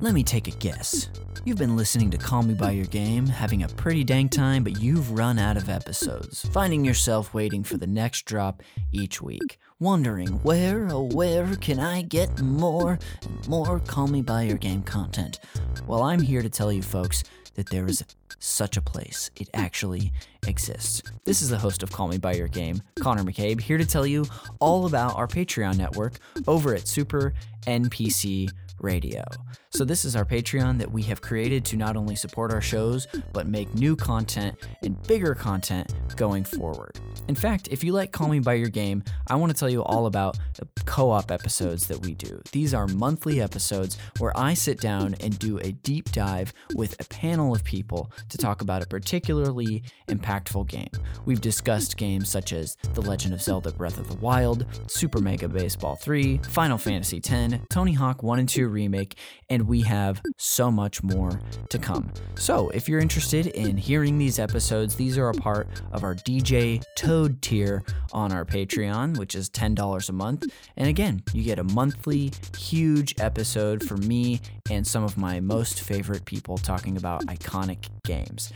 Let me take a guess. You've been listening to Call Me By Your Game, having a pretty dang time, but you've run out of episodes, finding yourself waiting for the next drop each week, wondering where, oh, where can I get more and more Call Me By Your Game content? Well, I'm here to tell you folks that there is such a place. It actually exists. This is the host of Call Me By Your Game, Connor McCabe, here to tell you all about our Patreon network over at Super NPC Radio. So, this is our Patreon that we have created to not only support our shows, but make new content and bigger content going forward. In fact, if you like Call Me By Your Game, I want to tell you all about the co op episodes that we do. These are monthly episodes where I sit down and do a deep dive with a panel of people to talk about a particularly impactful game. We've discussed games such as The Legend of Zelda Breath of the Wild, Super Mega Baseball 3, Final Fantasy X, Tony Hawk 1 and 2 Remake, and we have so much more to come. So, if you're interested in hearing these episodes, these are a part of our DJ Toad tier on our Patreon, which is $10 a month. And again, you get a monthly huge episode for me and some of my most favorite people talking about iconic games.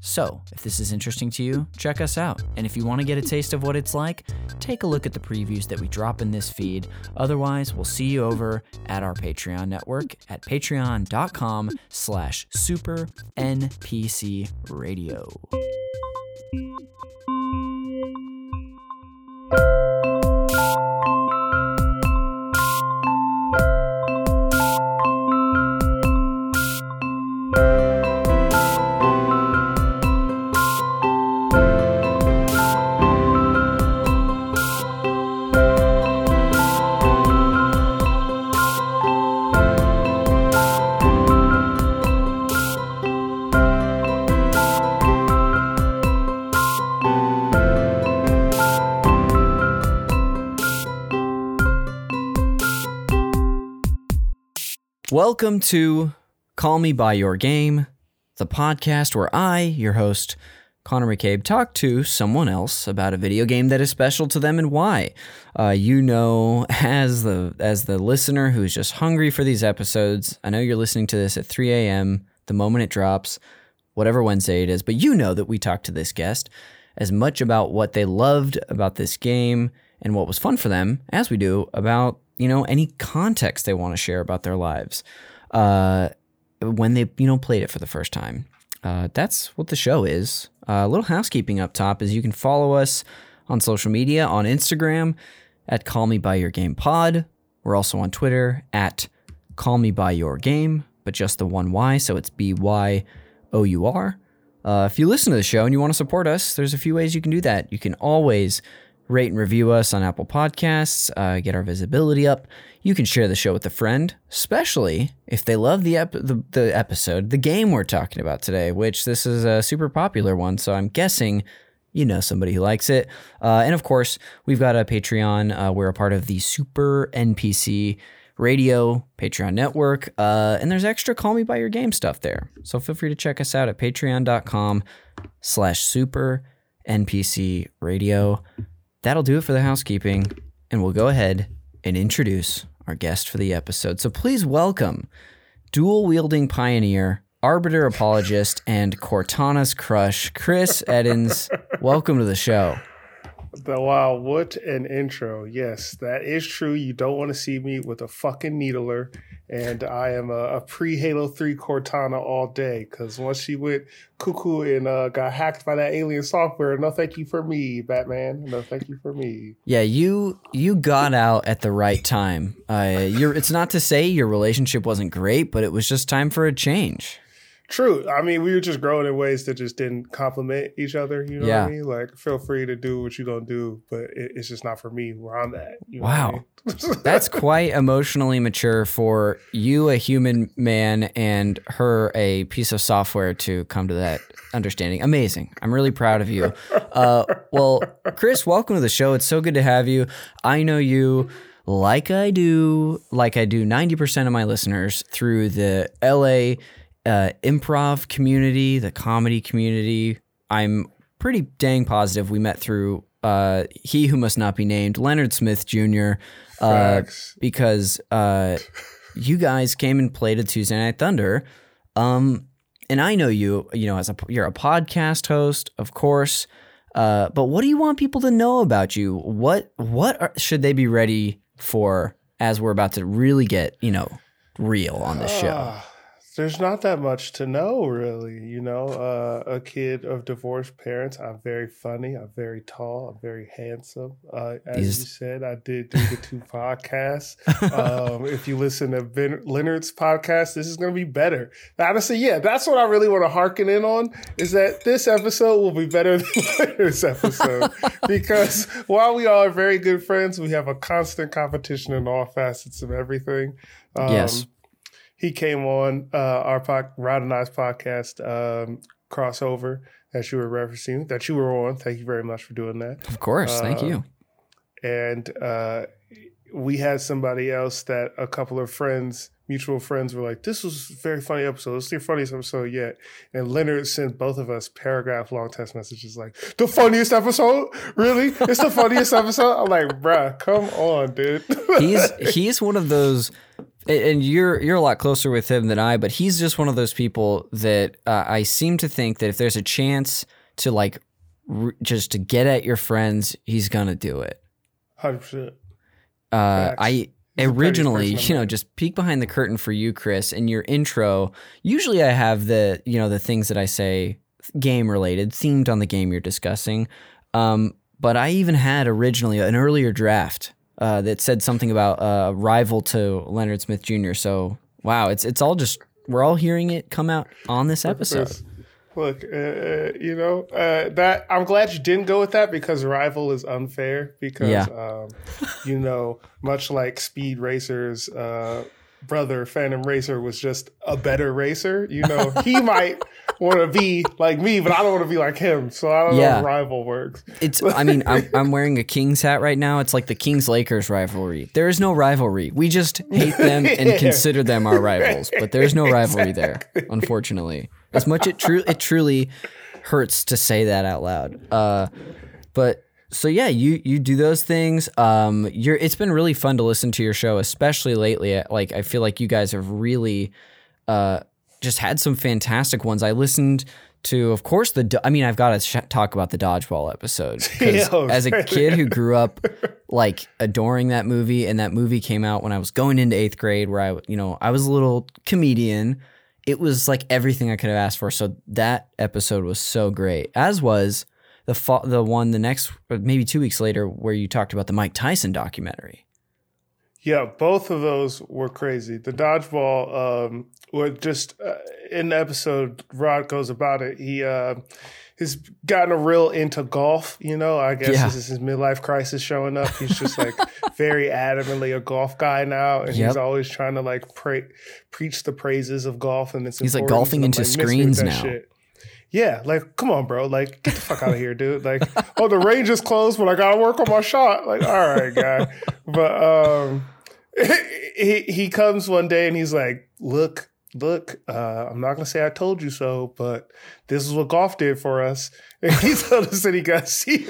So, if this is interesting to you, check us out. And if you want to get a taste of what it's like, take a look at the previews that we drop in this feed. Otherwise, we'll see you over at our Patreon network at patreon.com slash super NPC radio. Welcome to Call Me By Your Game, the podcast where I, your host, Connor McCabe, talk to someone else about a video game that is special to them and why. Uh, you know, as the as the listener who's just hungry for these episodes, I know you're listening to this at 3 a.m. the moment it drops, whatever Wednesday it is, but you know that we talked to this guest as much about what they loved about this game and what was fun for them as we do about you know any context they want to share about their lives uh, when they you know played it for the first time. Uh, that's what the show is. Uh, a little housekeeping up top is you can follow us on social media on Instagram at Call Me By Your Game Pod. We're also on Twitter at Call Me By Your Game, but just the one Y, so it's B Y O U R. Uh, if you listen to the show and you want to support us, there's a few ways you can do that. You can always rate and review us on Apple Podcasts, uh, get our visibility up. You can share the show with a friend, especially if they love the, ep- the the episode, the game we're talking about today, which this is a super popular one. So I'm guessing you know somebody who likes it. Uh, and of course, we've got a Patreon. Uh, we're a part of the Super NPC Radio Patreon network, uh, and there's extra Call Me by Your Game stuff there. So feel free to check us out at Patreon.com/slash Super NPC Radio that'll do it for the housekeeping, and we'll go ahead and introduce our guest for the episode. So please welcome dual wielding pioneer, arbiter apologist, and Cortana's crush, Chris Edens. welcome to the show. Wow, what an intro. Yes, that is true. You don't want to see me with a fucking needler and I am a, a pre Halo Three Cortana all day because once she went cuckoo and uh, got hacked by that alien software, no thank you for me, Batman. No thank you for me. Yeah, you you got out at the right time. Uh. It's not to say your relationship wasn't great, but it was just time for a change. True. I mean, we were just growing in ways that just didn't complement each other. You know yeah. what I mean? Like, feel free to do what you don't do, but it, it's just not for me where I'm at. You know wow. I mean? That's quite emotionally mature for you, a human man, and her, a piece of software, to come to that understanding. Amazing. I'm really proud of you. Uh, well, Chris, welcome to the show. It's so good to have you. I know you like I do, like I do 90% of my listeners through the LA uh, improv community, the comedy community. I'm pretty dang positive we met through uh, he who must not be named, Leonard Smith Jr. Uh, because uh, you guys came and played at Tuesday Night Thunder. Um, and I know you, you know, as a you're a podcast host, of course. Uh, but what do you want people to know about you? What what are, should they be ready for as we're about to really get, you know, real on this show? There's not that much to know, really. You know, uh, a kid of divorced parents. I'm very funny. I'm very tall. I'm very handsome. Uh, as These- you said, I did do the two podcasts. Um, if you listen to ben- Leonard's podcast, this is going to be better. Honestly, yeah, that's what I really want to harken in on. Is that this episode will be better than Leonard's episode because while we all are very good friends, we have a constant competition in all facets of everything. Um, Yes. He came on uh, our pod, Rod and I's podcast um, crossover that you were referencing, that you were on. Thank you very much for doing that. Of course, thank Uh, you. And uh, we had somebody else that a couple of friends, mutual friends, were like, "This was a very funny episode. It's the funniest episode yet." And Leonard sent both of us paragraph long text messages like, "The funniest episode? Really? It's the funniest episode?" I'm like, "Bruh, come on, dude." He's he's one of those and you're you're a lot closer with him than I, but he's just one of those people that uh, I seem to think that if there's a chance to like r- just to get at your friends, he's gonna do it. hundred percent. Uh. I He's originally, you know, just peek behind the curtain for you, Chris, in your intro. Usually, I have the you know the things that I say game related, themed on the game you're discussing. Um, but I even had originally an earlier draft uh, that said something about uh, rival to Leonard Smith Jr. So wow, it's it's all just we're all hearing it come out on this episode. Look, uh, uh, you know uh, that I'm glad you didn't go with that because rival is unfair because Yeah. um, you know much like Speed Racer's uh, brother Phantom Racer was just a better racer. You know he might want to be like me, but I don't want to be like him. So I don't know Yeah. if rival works. It's. I mean, I'm, I'm wearing a Kings hat right now. It's like the Kings Lakers rivalry. There is no rivalry. We just hate them and Yeah. consider them our rivals. But there's no rivalry there, unfortunately. As much it true it truly hurts to say that out loud. Uh, but so yeah, you you do those things. Um, you're. It's been really fun to listen to your show, especially lately. Like I feel like you guys have really uh, just had some fantastic ones. I listened to, of course, the. do- I mean, I've got to sh- talk about the dodgeball episode 'cause Yo, as a kid who grew up like adoring that movie, and that movie came out when I was going into eighth grade, where I, you know, I was a little comedian. It was like everything I could have asked for. So that episode was so great, as was the fo- the one the next maybe two weeks later where you talked about the Mike Tyson documentary. Yeah, both of those were crazy. The dodgeball, um, were just uh, in the episode. Rod goes about it. He uh, has gotten a real into golf. You know, I guess Yeah. this is his midlife crisis showing up. He's just like very adamantly a golf guy now, and Yep. he's always trying to like pray, preach the praises of golf and its. He's, like, golfing into like, miss me with screens now. shit. Yeah, like come on, bro. Like get the fuck out of here, dude. Like, oh, the range is closed, but I gotta work on my shot. Like, all right, guy. But um, he he comes one day and he's like, look, look. Uh, I'm not gonna say I told you so, but this is what golf did for us. And he told us that he got see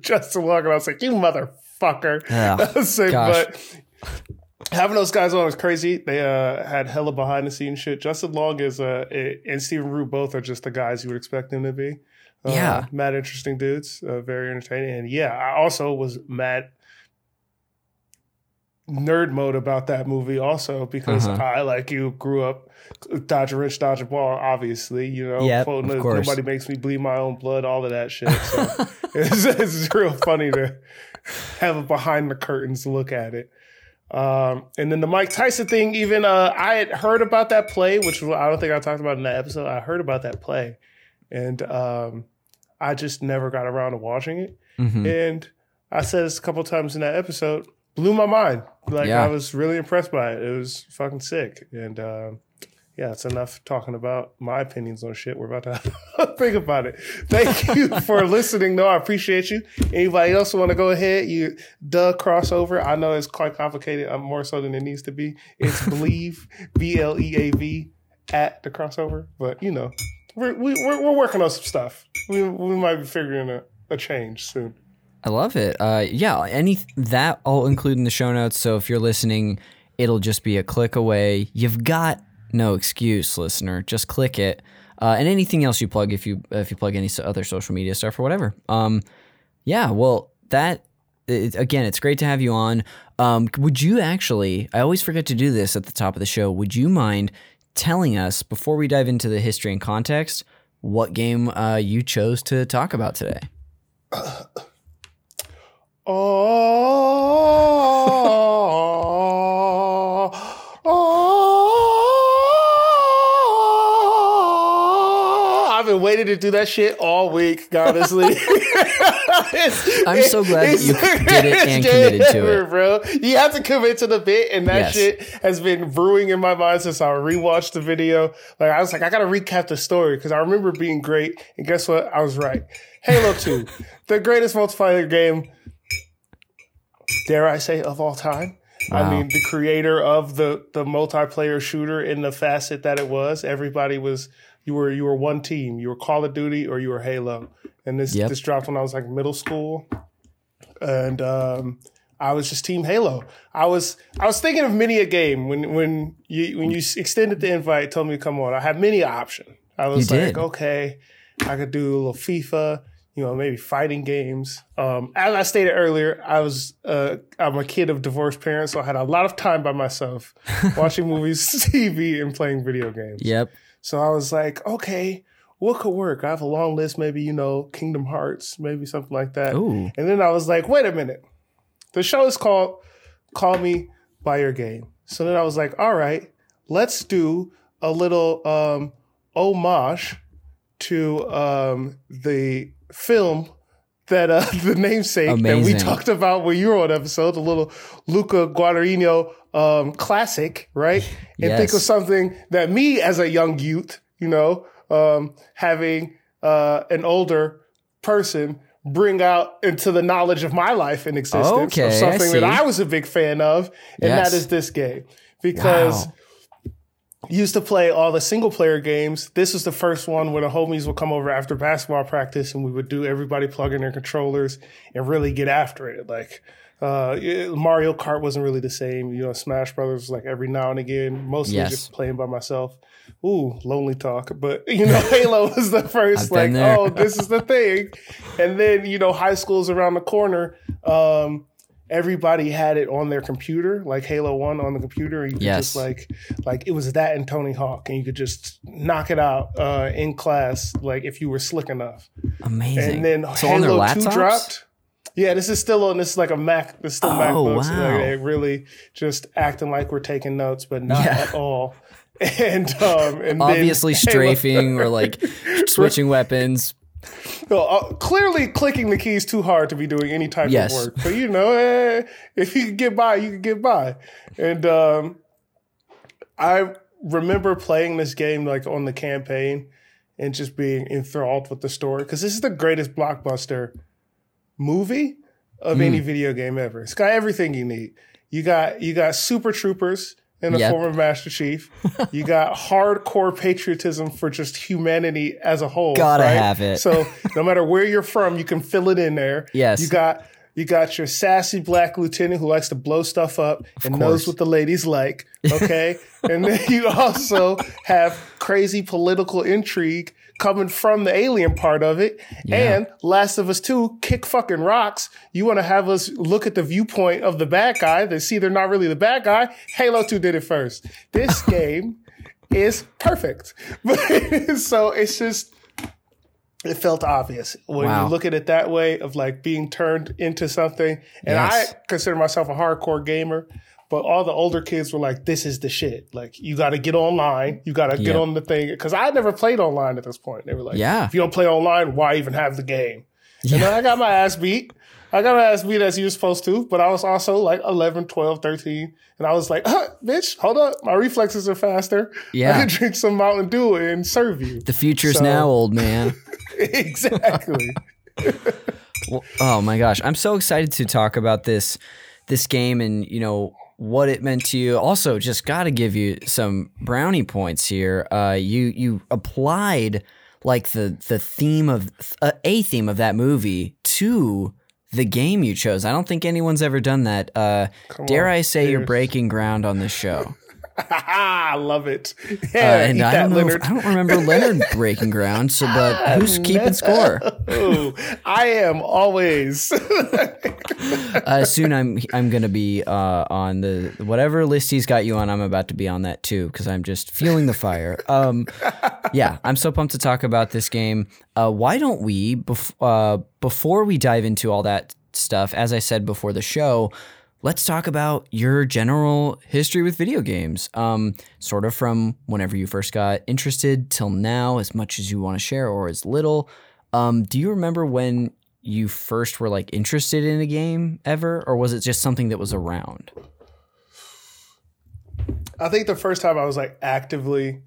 Justin Walker. I was like, you motherfucker. Oh, I was like, gosh. but having those guys on was crazy. They uh, had hella behind the scenes shit. Justin Long is uh, and Stephen Root both are just the guys you would expect them to be. Uh, Yeah. mad interesting dudes, uh, very entertaining. And yeah, I also was mad nerd mode about that movie also because Uh-huh. I like you grew up Dodger Rich, Dodger Ball, obviously, you know, Yep, quoting of the, course. nobody makes me bleed my own blood, all of that shit. So it's, it's real funny to have a behind the curtains look at it. Um, and then the Mike Tyson thing, even uh, I had heard about that play, which I don't think I talked about in that episode. I heard about that play, and um, I just never got around to watching it. Mhm. And I said this a couple times in that episode, blew my mind. Like Yeah. I was really impressed by it. It was fucking sick. And um, yeah, it's enough talking about my opinions on shit. We're about to think about it. Thank you for listening. though. I appreciate you. Anybody else want to go ahead? You the crossover. I know it's quite complicated. I'm more so than it needs to be. It's Bleav B L E A V at the crossover. But you know, we're we, we're, we're working on some stuff. We we might be figuring a, a change soon. I love it. Uh, yeah, any that I'll include in the show notes. So if you're listening It'll just be a click away. You've got no excuse, listener. Just click it. Uh, and anything else you plug, if you if you plug any other social media stuff or whatever. Um, yeah. Well, that it, again, it's great to have you on. Um, would you actually? I always forget to do this at the top of the show. Would you mind telling us before we dive into the history and context what game uh, you chose to talk about today? Oh, oh, I've been waiting to do that shit all week, honestly. I'm so glad that you did it and committed to it. bro. You have to commit to the bit, and that Yes. shit has been brewing in my mind since I rewatched the video. Like I was like, I gotta recap the story because I remember being great, and guess what? I was right. Halo Two, the greatest multiplayer game dare I say, of all time. I mean, the creator of the the multiplayer shooter in the facet that it was, everybody was you were you were one team. You were Call of Duty or you were Halo. And this Yep. this dropped when I was like middle school, and um, I was just Team Halo. I was I was thinking of many a game when when you when you extended the invite, told me to come on. I had many option. I was You like, did. okay, I could do a little FIFA, you know, maybe fighting games. Um, as I stated earlier, I was uh, I'm a kid of divorced parents, so I had a lot of time by myself watching movies, TV, and playing video games. Yep. So I was like, okay, what could work? I have a long list, maybe you know, Kingdom Hearts, maybe something like that. Ooh. And then I was like, wait a minute. The show is called Call Me by Your Game. So then I was like, all right, let's do a little um, homage to um, the film that uh, the namesake that we talked about when you were on episode, the little Luca Guadagnino um, classic, right? And think of something that me as a young youth, you know, um, having uh, an older person bring out into the knowledge of my life in existence Okay, of something that. I was a big fan of, and Yes. that is this game because Wow. Used to play all the single player games. This was the first one where the homies would come over after basketball practice and we would do everybody plug in their controllers and really get after it. Like uh, Mario Kart wasn't really the same. You know, Smash Brothers like every now and again, mostly Yes. just playing by myself. Ooh, lonely talk. But you know, Halo was the first I've like, oh, this is the thing. And then, you know, high school's around the corner. Um, everybody had it on their computer, like Halo One on the computer. And you could Yes. just like like it was that and Tony Hawk, and you could just knock it out uh, in class, like if you were slick enough. Amazing. And then so Halo Two dropped. Yeah, this is still on. This is like a Mac. This is still Oh, MacBooks. wow. Like, they really just acting like we're taking notes, but not Yeah. at all. And um, and Obviously then strafing or like switching weapons. No, uh, clearly clicking the keys too hard to be doing any type Yes. of work. But you know, eh, if you can get by, you can get by. And um, I remember playing this game like on the campaign and just being enthralled with the story because this is the greatest blockbuster movie of Hmm. any video game ever. It's got everything you need. You got you got super troopers in the Yep. form of Master Chief. you got hardcore patriotism for just humanity as a whole. Gotta right? have it. So no matter where you're from, you can fill it in there. Yes. You got you got your sassy black lieutenant who likes to blow stuff up and course. knows what the ladies like. Okay. and then you also have crazy political intrigue coming from the alien part of it. And Last of Us 2, kick fucking rocks. You want to have us look at the viewpoint of the bad guy that see they're not really the bad guy. Halo 2 did it first. This game is perfect. so it's just it felt obvious when Wow. you look at it that way of like being turned into something. And Yes. I consider myself a hardcore gamer, but all the older kids were like, "This is the shit. Like you got to get online. You got to get Yeah. on the thing." Because I never played online at this point. They were like, Yeah. if you don't play online, why even have the game?" And then I got my ass beat. I got my ass beat as you were supposed to, but I was also like 11, 12, 13. And I was like, huh, bitch, hold up. My reflexes are faster. Yeah. I can drink some Mountain Dew and serve you. The future's So- now, old man. exactly. Well, oh my gosh, I'm so excited to talk about this this game and you know what it meant to you. Also, just got to give you some brownie points here. Uh, you you applied like the the theme of uh, a theme of that movie to the game you chose. I don't think anyone's ever done that. Uh, dare on, I say you're breaking ground on this show? I love it. Uh, and I don't know. If, I don't remember Leonard breaking ground. So, but who's keeping score? Ooh, I am always. Uh, soon, I'm I'm gonna be uh, on the whatever list he's got you on. I'm about to be on that too because I'm just feeling the fire. Um, yeah, I'm so pumped to talk about this game. Uh, why don't we bef- uh, before we dive into all that stuff? As I said before the show. Let's talk about your general history with video games. Um, sort of from whenever you first got interested till now, as much as you want to share or as little. Um, do you remember when you first were like interested in a game ever, or was it just something that was around? I think the first time I was like actively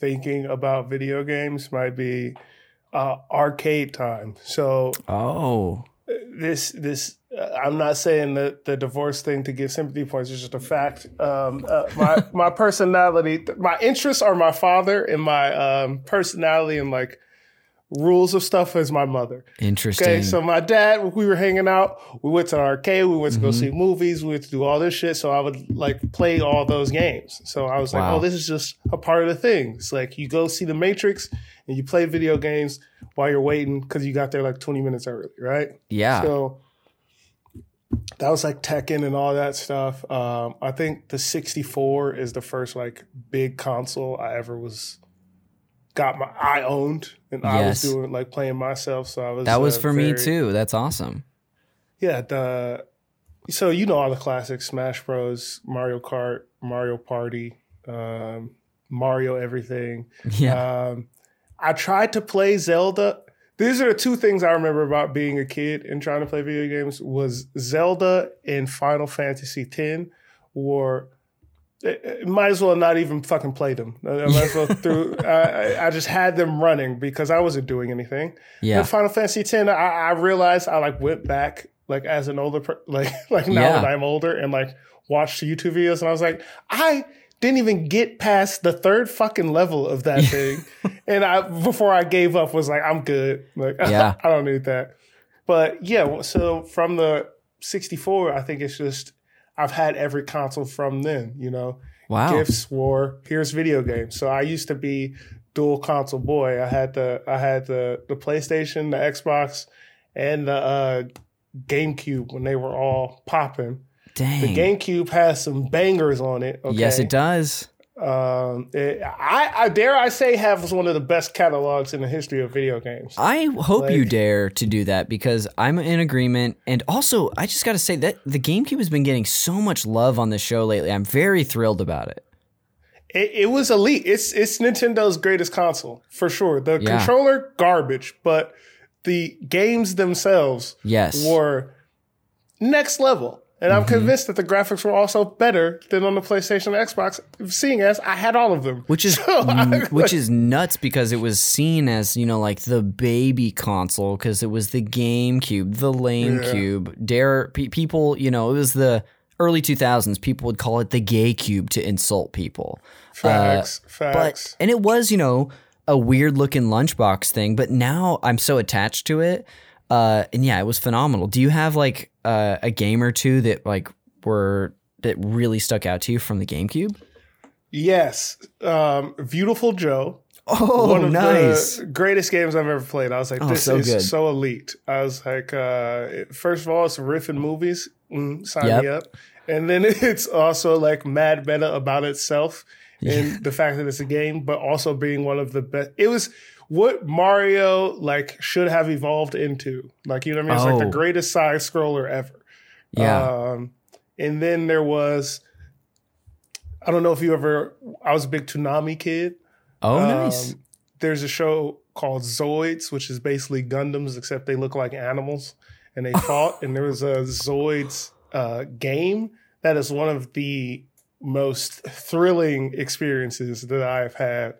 thinking about video games might be uh, arcade time. So Oh, this this uh, I'm not saying that the divorce thing to get sympathy points is just a fact. Um, uh, my my personality, my interests are my father, and my um, personality and like rules of stuff as my mother. interesting. Okay, so my dad, we were hanging out. We went to the arcade. We went to Mm-hmm. go see movies. We went to do all this shit. So I would like play all those games. So I was like, oh, this is just a part of the thing. It's like you go see the Matrix and you play video games while you're waiting because you got there like 20 minutes early, right? yeah. So that was like Tekken and all that stuff. Um, I think the 64 is the first like big console I ever was got my I owned and I was doing like playing myself. So I was that was uh, for me too. That's awesome. Yeah, the so you know all the classics: Smash Bros, Mario Kart, Mario Party, um, Mario everything. Yeah. Um, I tried to play Zelda. These are the two things I remember about being a kid and trying to play video games was Zelda and Final Fantasy X were might as well not even fucking play them. I might as well through. I, I- just had them running because I wasn't doing anything. yeah. And Final Fantasy X, I, I realized I like went back like as an older, per- like like now Yeah. that I'm older and like watched YouTube videos, and I was like, I didn't even get past the third fucking level of that thing, and I before I gave up was like, I'm good, like Yeah. I don't need that. But yeah, so from the 64, I think it's just I've had every console from then, you know Wow. gifts were here's video games. So I used to be dual console boy. I had the I had the the PlayStation, the Xbox, and the uh, GameCube when they were all popping. Dang. The GameCube has some bangers on it. Okay? Yes, it does. Um, it, I, I dare I say have one of the best catalogs in the history of video games. I hope you dare to do that because I'm in agreement. And also, I just got to say that the GameCube has been getting so much love on the show lately. I'm very thrilled about it. It, it was elite. It's it's Nintendo's greatest console for sure. The Yeah. controller garbage, but the games themselves Yes. were next level. And Mm-hmm. I'm convinced that the graphics were also better than on the PlayStation and Xbox, seeing as I had all of them. which is So n- which is nuts because it was seen as you know like the baby console because it was the GameCube, the lame Yeah. cube. Dare pe- people, you know, it was the early 2000s. People would call it the gay cube to insult people. facts, But facts. and it was you know a weird looking lunchbox thing, but now I'm so attached to it. Uh, and yeah, it was phenomenal. Do you have like uh, a game or two that like were that really stuck out to you from the GameCube? yes, um, Beautiful Joe. Oh, one of nice. the greatest games I've ever played. I was like, Oh, this so is good. so elite. I was like, uh, first of all, it's riffing movies. Mm, sign Yep. me up. And then it's also like mad meta about itself and the fact that it's a game, but also being one of the best. It was what Mario like should have evolved into. Like, you know what I mean? It's like Oh. the greatest side scroller ever. Yeah. Um, and then there was, I don't know if you ever, I was a big Toonami kid. oh, nice. Um, there's a show called Zoids, which is basically Gundams, except they look like animals and they fought. And there was a Zoids uh, game that is one of the most thrilling experiences that I've had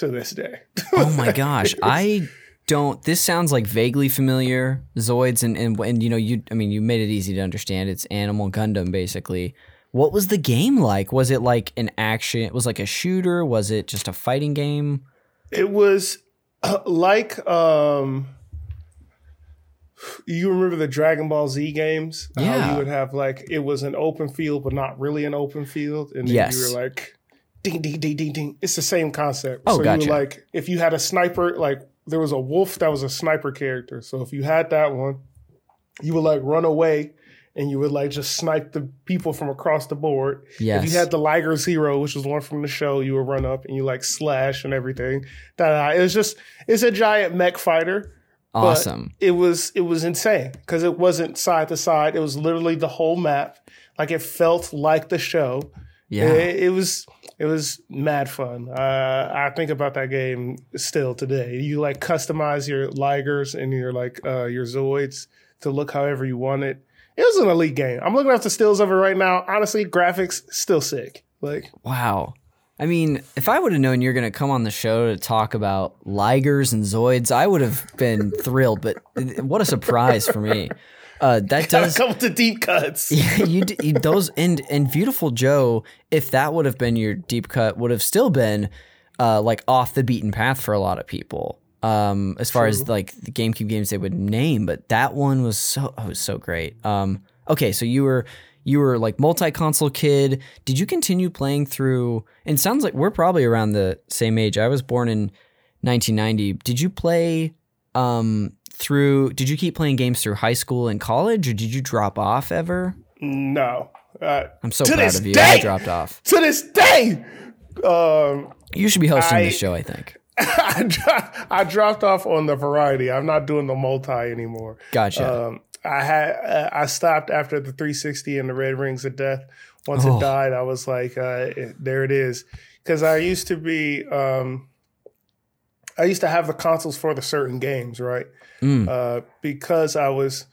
to this day. Oh my gosh, I don't. This sounds like vaguely familiar. Zoids and and and you know you. I mean, you made it easy to understand. It's Animal Gundam basically. What was the game like? Was it like an action? It was like a shooter? Was it just a fighting game? it was uh, like um you remember the Dragon Ball Z games? How Yeah. you would have like it was an open field, but not really an open field, and then Yes. you were like, ding, ding, ding, ding, ding. It's the same concept. Oh, so gotcha. you like, if you had a sniper, like there was a wolf that was a sniper character. So if you had that one, you would like run away. And you would like just snipe the people from across the board. Yes. If you had the Liger Zero, which was one from the show, you would run up and you like slash and everything. That it was just it's a giant mech fighter. awesome. It was it was insane because it wasn't side to side. It was literally the whole map. Like it felt like the show. Yeah. It, it was it was mad fun. Uh, I think about that game still today. You like customize your Ligers and your like uh, your Zoids to look however you want it. It was an elite game. I'm looking at the stills of it right now. Honestly, graphics still sick. Like Wow. I mean, if I would have known you're going to come on the show to talk about Ligers and Zoids, I would have been thrilled. But what a surprise for me. Uh, that does. come with the deep cuts. Yeah, you, you those and and beautiful Joe. If that would have been your deep cut, would have still been uh, like off the beaten path for a lot of people. Um, as far as like the GameCube games they would name, but that one was so oh, it was so great. Um, okay, so you were you were like multi console kid. Did you continue playing through? And sounds like we're probably around the same age. I was born in 1990. Did you play um through? Did you keep playing games through high school and college, or did you drop off ever? No. Uh, I'm so To proud of you. day! I dropped off. to this day, um, You should be hosting I- this show, I think. I, dro- I dropped off on the variety. I'm not doing the multi anymore. Gotcha. Um, I had uh, I stopped after the 360 and the Red Rings of Death. Once Oh. it died, I was like, uh, it- there it is. Because I used to be, um, I used to have the consoles for the certain games, right? Mm. Uh, because I was,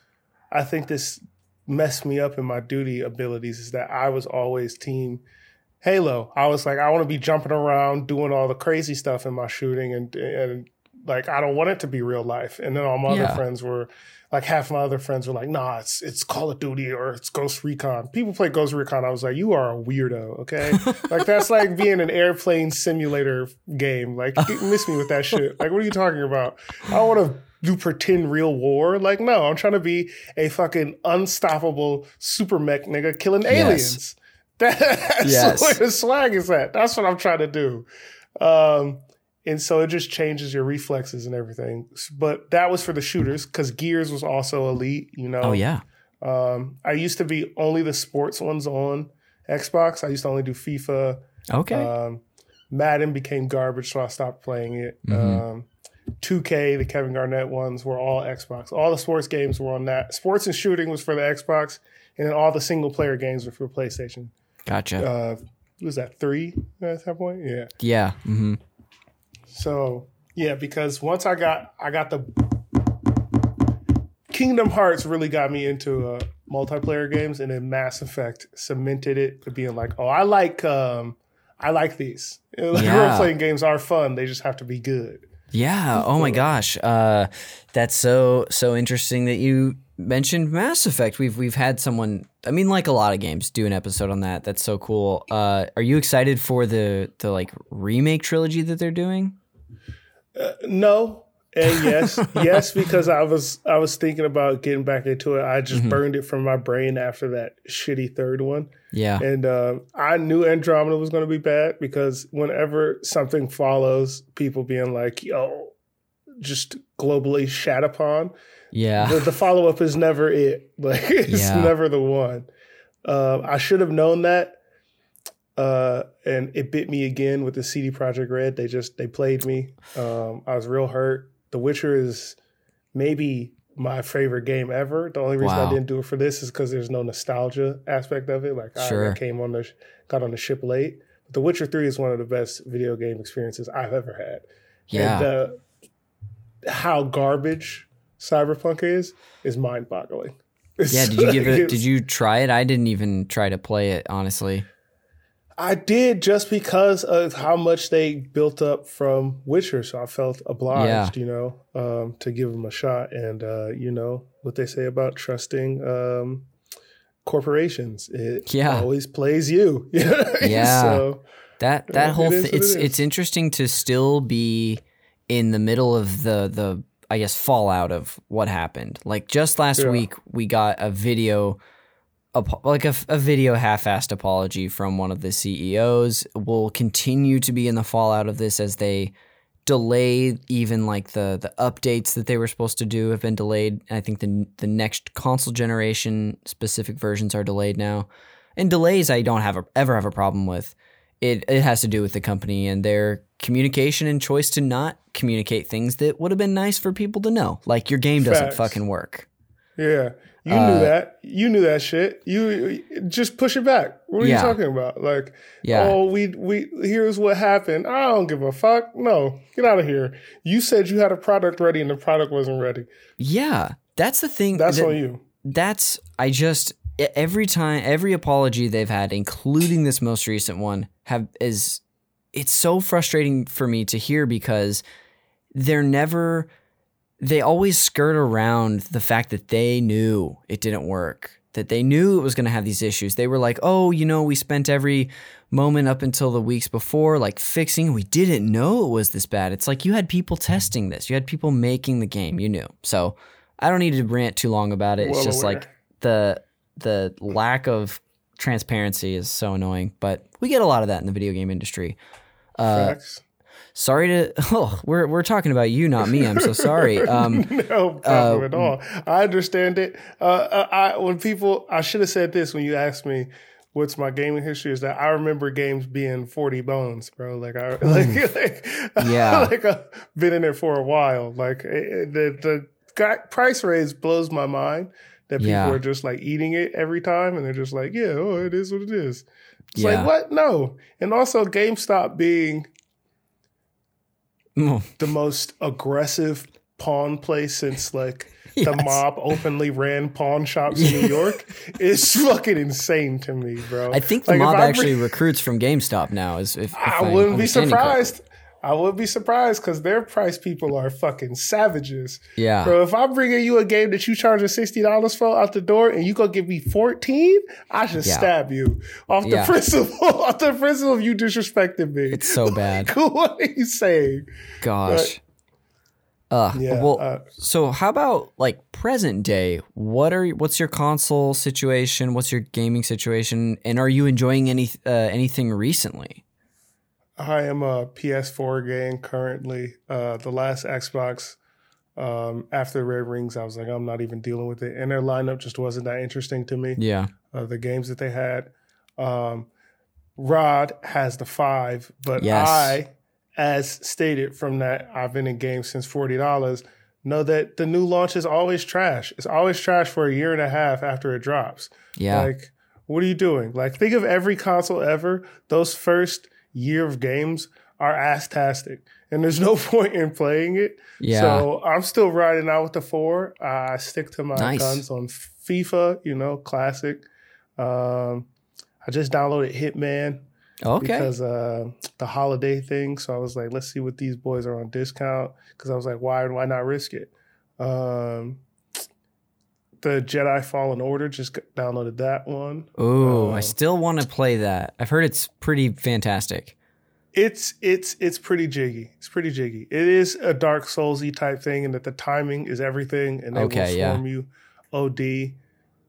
I think this messed me up in my duty abilities is that I was always team Halo. I was like, I want to be jumping around, doing all the crazy stuff in my shooting, and and like I don't want it to be real life. And then all my Yeah. other friends were like, half my other friends were like, Nah, it's it's Call of Duty or it's Ghost Recon. People play Ghost Recon. I was like, You are a weirdo, okay? like that's like being an airplane simulator game. Like you miss me with that shit. Like what are you talking about? I want to do pretend real war. Like no, I'm trying to be a fucking unstoppable super mech nigga killing aliens. That's Yes. where the swag is at. That's what I'm trying to do. Um, and so it just changes your reflexes and everything. But that was for the shooters because Gears was also elite. You know. oh yeah. Um, I used to be only the sports ones on Xbox. I used to only do FIFA. Okay. Um, Madden became garbage, so I stopped playing it. Mhm. Um, 2K, the Kevin Garnett ones, were all Xbox. All the sports games were on that. Sports and shooting was for the Xbox, and then all the single player games were for PlayStation. gotcha. Uh, was that three at that point? Yeah. yeah. hmm So yeah, because once I got I got the Kingdom Hearts really got me into uh, multiplayer games, and then Mass Effect cemented it to being like, oh, I like um, I like these. Like, Yeah. Role playing games are fun; they just have to be good. Yeah. Oh my gosh. Uh, that's so so interesting that you mentioned Mass Effect. We've we've had someone. I mean, like a lot of games, do an episode on that. That's so cool. Uh, are you excited for the the like remake trilogy that they're doing? No. And yes, yes, because I was I was thinking about getting back into it. I just Mhm. burned it from my brain after that shitty third one. Yeah. And uh, I knew Andromeda was going to be bad because whenever something follows, people being like, yo, just globally shat upon, Yeah. the, the follow up is never it. Like, it's Yeah. never the one. Uh, I should have known that. Uh, and it bit me again with the CD Projekt Red. They just, they played me. Um, I was real hurt. The Witcher is maybe my favorite game ever. The only reason Wow. I didn't do it for this is because there's no nostalgia aspect of it. Like I- Sure. I, came on the got on the ship late. But the Witcher Three is one of the best video game experiences I've ever had. Yeah. And how garbage Cyberpunk is is mind boggling. yeah. Did you give it? Did you try it? I didn't even try to play it. Honestly. I did just because of how much they built up from Witcher, so I felt obliged, you know, um, to give them a shot. And uh, you know what they say about trusting um, corporations; it Yeah. always plays you. Yeah. so That that whole is thing what it it's it's interesting to still be in the middle of the the I guess fallout of what happened. Like just last Yeah. week, we got a video, like a, a video half-assed apology from one of the CEOs. Will continue to be in the fallout of this as they delay even like the the updates that they were supposed to do have been delayed. I think the the next console generation specific versions are delayed now. And delays I don't have a, ever have a problem with. It it has to do with the company and their communication and choice to not communicate things that would have been nice for people to know. Like your game doesn't Facts. fucking work. Yeah, you Uh, knew that. You knew that shit. You just push it back. What are Yeah. you talking about? Like, Yeah. oh, we we here's what happened. I don't give a fuck. No, get out of here. You said you had a product ready and the product wasn't ready. Yeah. That's the thing. That's that- on you. that's I just every time every apology they've had, including this most recent one, have is it's so frustrating for me to hear because they're never they always skirt around the fact that they knew it didn't work. That they knew it was going to have these issues. They were like, "Oh, you know, we spent every moment up until the weeks before like fixing. We didn't know it was this bad." It's like you had people testing this. You had people making the game. You knew. So, I don't need to rant too long about it. It's Well just aware. like the the lack of transparency is so annoying, but we get a lot of that in the video game industry. Uh, Facts. Sorry to oh, we're we're talking about you, not me. I'm so sorry. Um, no problem uh, at all. I understand it. Uh, uh, I when people, I should have said this when you asked me what's my gaming history. Is that I remember games being forty bones, bro. Like I like, like Yeah. like I've been in there for a while. Like it, it- the the guy, price raise blows my mind. That people Yeah. are just like eating it every time, and they're just like, yeah, oh, it is what it is. It's Yeah. like what? No, and also GameStop being mm, the most aggressive pawn place since like the mob openly ran pawn shops in New York is fucking insane to me, bro. I think the Like, mob actually bring- recruits from GameStop now. Is if, if I I'm wouldn't be surprised. I would be surprised because their price people are fucking savages. Yeah. Bro, if I'm bringing you a game that you charging sixty dollars for out the door and you gonna give me fourteen, I should Yeah. stab you off the Yeah. principle off the principle of you disrespecting me. It's so bad. what are you saying? Gosh. Uh, Yeah, well, uh, so how about like present day? What are what's your console situation? What's your gaming situation? And are you enjoying any uh, anything recently? I am a PS4 game currently. Uh, the last Xbox, um, after Red Rings, I was like, I'm not even dealing with it. And their lineup just wasn't that interesting to me. Yeah. Uh, the games that they had. Um, Rod has the five, but Yes. I, as stated from that, I've been in games since forty dollars. Know that the new launch is always trash. It's always trash for a year and a half after it drops. Yeah. Like, what are you doing? Like, think of every console ever. Those first year of games are ass-tastic, and there's no point in playing it. yeah. So I'm still riding out with the four. I stick to my Nice. guns on FIFA, you know, classic. Um, I just downloaded Hitman okay. because uh, the holiday thing. So I was like, let's see what these boys are on discount. Because I was like, why why not risk it? Um, the Jedi Fallen Order just downloaded that one. Ooh, I uh, still want to play that. I've heard it's pretty fantastic. It's it's it's pretty jiggy. It's pretty jiggy. It is a Dark Soulsy type thing, and that the timing is everything, and they Okay, will yeah. swarm you OD.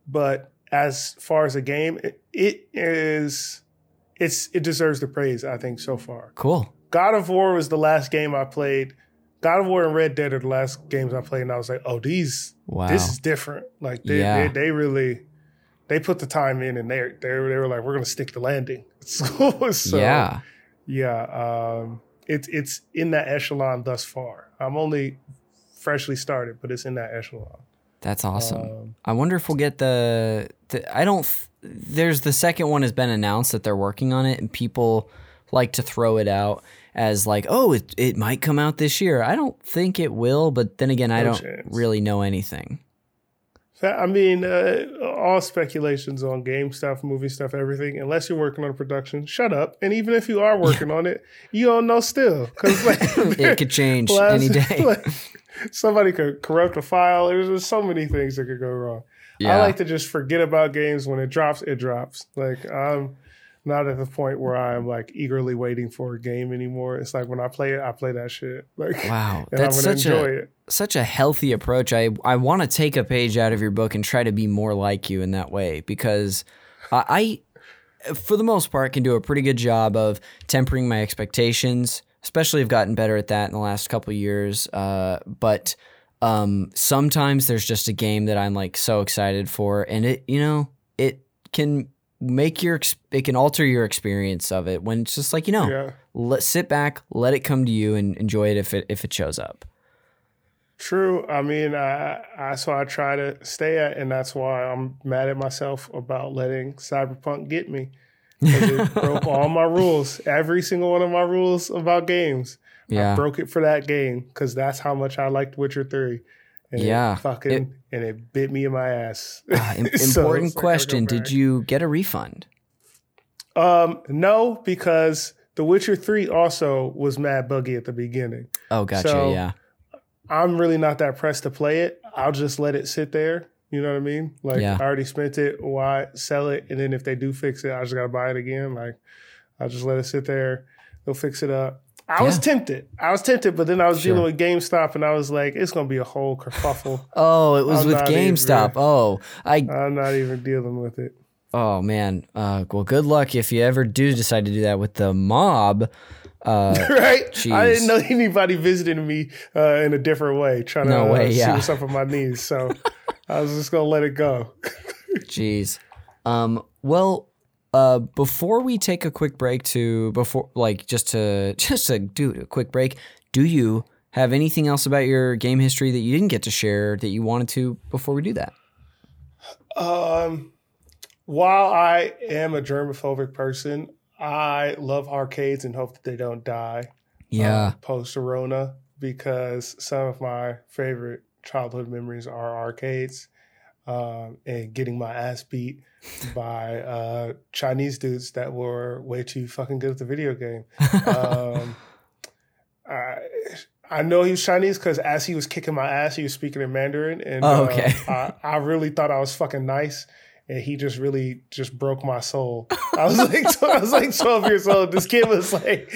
But as far as a game, it, it is it's it deserves the praise. I think so far. Cool. God of War was the last game I played. God of War and Red Dead are the last games I played, and I was like, oh, these Wow. this is different. Like they Yeah. they, they really they put the time in, and they they they were like, we're gonna stick the landing. so, so yeah. yeah, um, it's it's in that echelon thus far. I'm only freshly started, but it's in that echelon. That's awesome. Um, I wonder if we'll get the, the I don't th- there's the second one has been announced that they're working on it and people like to throw it out as like, "Oh, it it might come out this year." I don't think it will, but then again, I don't chance. really know anything. I mean, uh, all speculations on game stuff, movie stuff, everything. Unless you're working on a production, shut up. And even if you are working on it, you don't know still because like It could change any day. like, somebody could corrupt a file. There's just so many things that could go wrong. Yeah. I like to just forget about games when it drops. It drops. Like I'm, not at the point where I'm like eagerly waiting for a game anymore. It's like when I play it, I play that shit. Like Wow, and that's I'm such enjoy a it. such a healthy approach. I I want to take a page out of your book and try to be more like you in that way because I, I for the most part can do a pretty good job of tempering my expectations. Especially, I've gotten better at that in the last couple of years. Uh, but um, sometimes there's just a game that I'm like so excited for, and it you know it can make your it can alter your experience of it when it's just like you know Yeah. let sit back, let it come to you, and enjoy it if it if it shows up. True. I mean, I, I so I try to stay at, and that's why I'm mad at myself about letting Cyberpunk get me. it broke all my rules, every single one of my rules about games. I Yeah, broke it for that game because that's how much I liked Witcher Three. And Yeah. it fucking It- and it bit me in my ass. So important like, question. Did you get a refund? Um, no, because The Witcher Three also was mad buggy at the beginning. Oh, gotcha. So- yeah, I'm really not that pressed to play it. I'll just let it sit there. You know what I mean? Like Yeah. I already spent it. Why sell it? And then if they do fix it, I just gotta buy it again. Like I'll just let it sit there. They'll fix it up. I was tempted. I was tempted, but then I was Sure. dealing with GameStop, and I was like, it's gonna be a whole kerfuffle. Oh, it was I'm with not even- GameStop. Oh, I. I'm not even dealing with it. Oh man. Uh, well, good luck if you ever do decide to do that with the mob. Uh, right? I didn't know anybody visiting me uh, in a different way, trying to No way, uh, yeah. see what's up with my knees. So I was just gonna let it go. Jeez. Um. Well. Uh. Before we take a quick break to before like just to just to do a quick break, do you have anything else about your game history that you didn't get to share that you wanted to before we do that? Um, while I am a germophobic person, I love arcades and hope that they don't die. Yeah. post Rona because some of my favorite childhood memories are arcades um, and getting my ass beat by uh, Chinese dudes that were way too fucking good at the video game. um, I, I know he was Chinese because as he was kicking my ass, he was speaking in Mandarin, and Oh, okay. uh, I, I really thought I was fucking nice. And he just really just broke my soul. I was like, I was like twelve years old. This kid was like,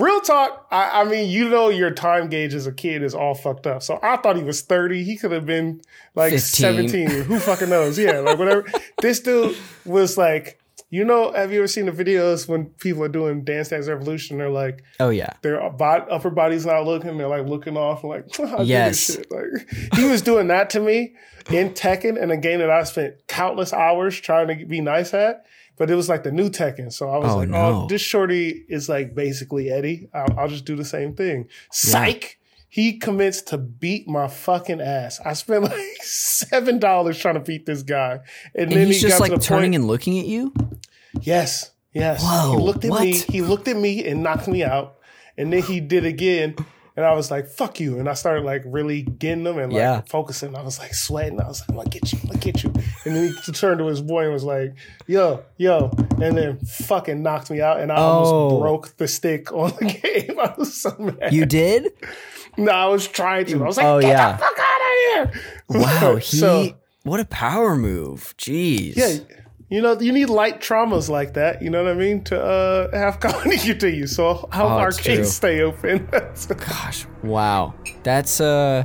real talk. I, I mean, you know, your time gauge as a kid is all fucked up. So I thought he was thirty. He could have been like 15. seventeen. Who fucking knows? Yeah, like whatever. this dude was like, you know, have you ever seen the videos when people are doing Dance Dance Revolution? They're like, Oh yeah. their upper body's not looking. They're like looking off, like Yes. Like he was doing that to me in Tekken, and a game that I spent countless hours trying to be nice at. But it was like the new Tekken, so I was Oh, like, no. "Oh, this shorty is like basically Eddy. I'll, I'll just do the same thing." Psych. He commits to beat my fucking ass. I spent like seven dollars trying to beat this guy, and, And then he's he just got like to the turning point. and looking at you. Yes, yes. Whoa, he looked at what? me. He looked at me and knocked me out, and then he did again. And I was like, "Fuck you!" And I started like really getting them and like Yeah. focusing. I was like sweating. I was like, "I'm gonna get you. I'm gonna get you." And then he turned to his boy and was like, "Yo, yo," and then fucking knocked me out. And I Oh. almost broke the stick on the game. I was so mad. You did? no, I was trying to. I was like, Oh, "Get yeah. the fuck out of here!" Wow. He. So- what a power move. Jeez. Yeah, you know, you need light traumas like that. You know what I mean to uh, have comedy to you. So how Oh, it's arcades true. stay open. Gosh. Wow. That's uh.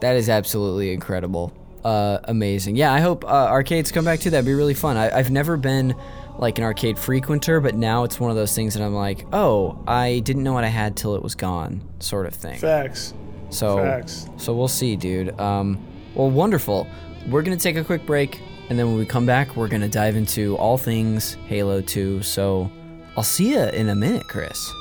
That is absolutely incredible. Uh, amazing. Yeah, I hope uh, arcades come back too. That'd be really fun. I, I've never been like an arcade frequenter, but now it's one of those things that I'm like, oh, I didn't know what I had till it was gone, sort of thing. Facts. So, Facts. so we'll see, dude. Um, well, wonderful. We're gonna take a quick break, and then when we come back, we're gonna dive into all things Halo 2. So, I'll see you in a minute, Chris.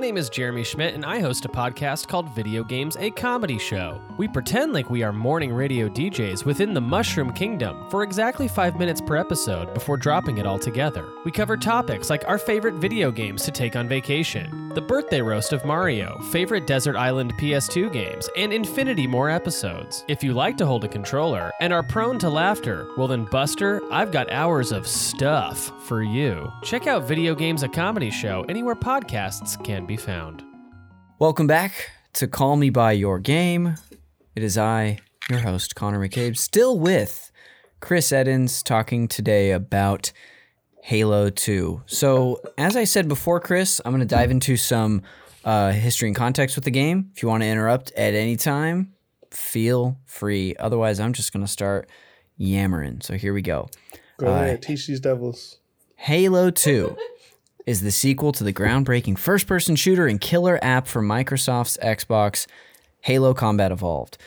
Name is Jeremy Schmidt, and I host a podcast called Video Games A Comedy Show. We pretend like we are morning radio DJs within the Mushroom Kingdom for exactly five minutes per episode before dropping it all together. We cover topics like our favorite video games to take on vacation, the birthday roast of Mario, favorite Desert Island PS2 games, and infinity more episodes. If you like to hold a controller and are prone to laughter, well then, Buster, I've got hours of stuff for you. Check out Video Games A Comedy Show anywhere podcasts can be found. Welcome back to Call Me By Your Game. It is I, your host, Connor McCabe, still with Chris Edens, talking today about Halo 2. So, as I said before, Chris, I'm going to dive into some uh, history and context with the game. If you want to interrupt at any time, feel free. Otherwise, I'm just going to start yammering. So, here we go. Go ahead, teach these devils. Halo 2 is the sequel to the groundbreaking first person shooter and killer app for Microsoft's Xbox, Halo Combat Evolved.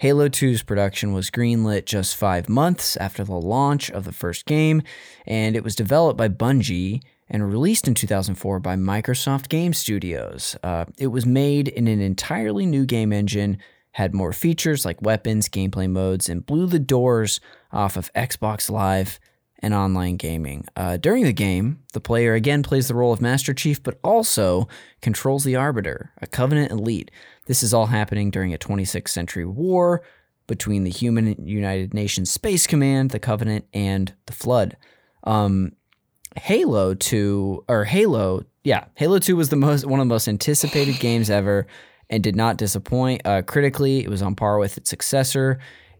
Halo 2's production was greenlit just five months after the launch of the first game, and it was developed by Bungie and released in 2004 by Microsoft Game Studios. Uh, it was made in an entirely new game engine, had more features like weapons, gameplay modes, and blew the doors off of Xbox Live and online gaming. Uh, during the game, the player again plays the role of Master Chief, but also controls the Arbiter, a Covenant elite. This is all happening during a 26th century war between the Human United Nations Space Command, the Covenant, and the Flood. Um, Halo 2, or Halo, yeah, Halo 2 was the most one of the most anticipated games ever and did not disappoint. Uh, critically, it was on par with its successor.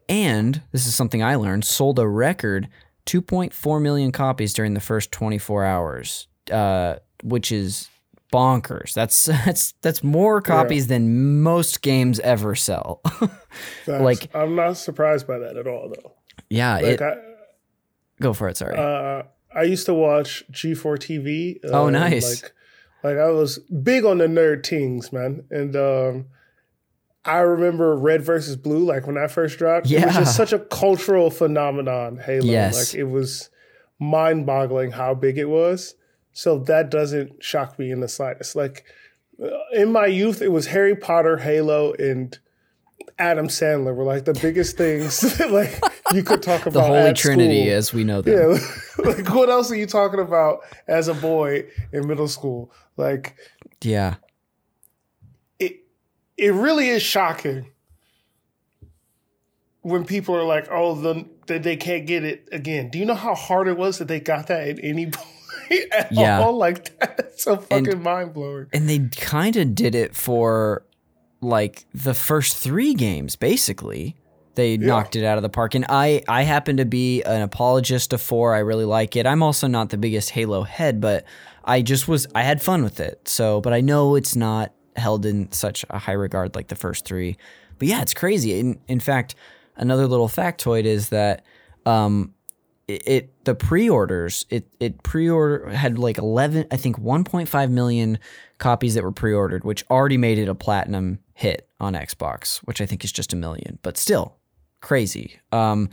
And this is something I learned, sold a record 2.4 million copies during the first 24 hours, uh, which is bonkers. That's that's that's more copies yeah. than most games ever sell. like I'm not surprised by that at all, though. Yeah, like it, I, go for it. Sorry. Uh, I used to watch G4 TV. Uh, oh, nice. Like, like I was big on the nerd things, man, and um, I remember Red versus Blue, like when that first dropped. Yeah. It was just such a cultural phenomenon, Halo. Yes. Like it was mind boggling how big it was. So that doesn't shock me in the slightest. Like uh, in my youth, it was Harry Potter, Halo, and Adam Sandler were like the biggest things like you could talk about. the Holy Trinity, school. as we know them. Yeah, like what else are you talking about as a boy in middle school? Like, yeah, it really is shocking when people are like, "Oh, the, that they can't get it again." Do you know how hard it was that they got that at any point at yeah. all? Like that's so fucking mind blowing. And they kind of did it for like the first three games, basically. They yeah. knocked it out of the park, and I I happen to be an apologist of four. I really like it. I'm also not the biggest Halo head, but I just was I had fun with it. So, but I know it's not held in such a high regard like the first three. But yeah, it's crazy. In, in fact, another little factoid is that um, it, it, the pre-orders it it pre-order had like 11 I think 1.5 million copies that were pre-ordered, which already made it a platinum hit on Xbox, which I think is just a million, but still crazy. Um,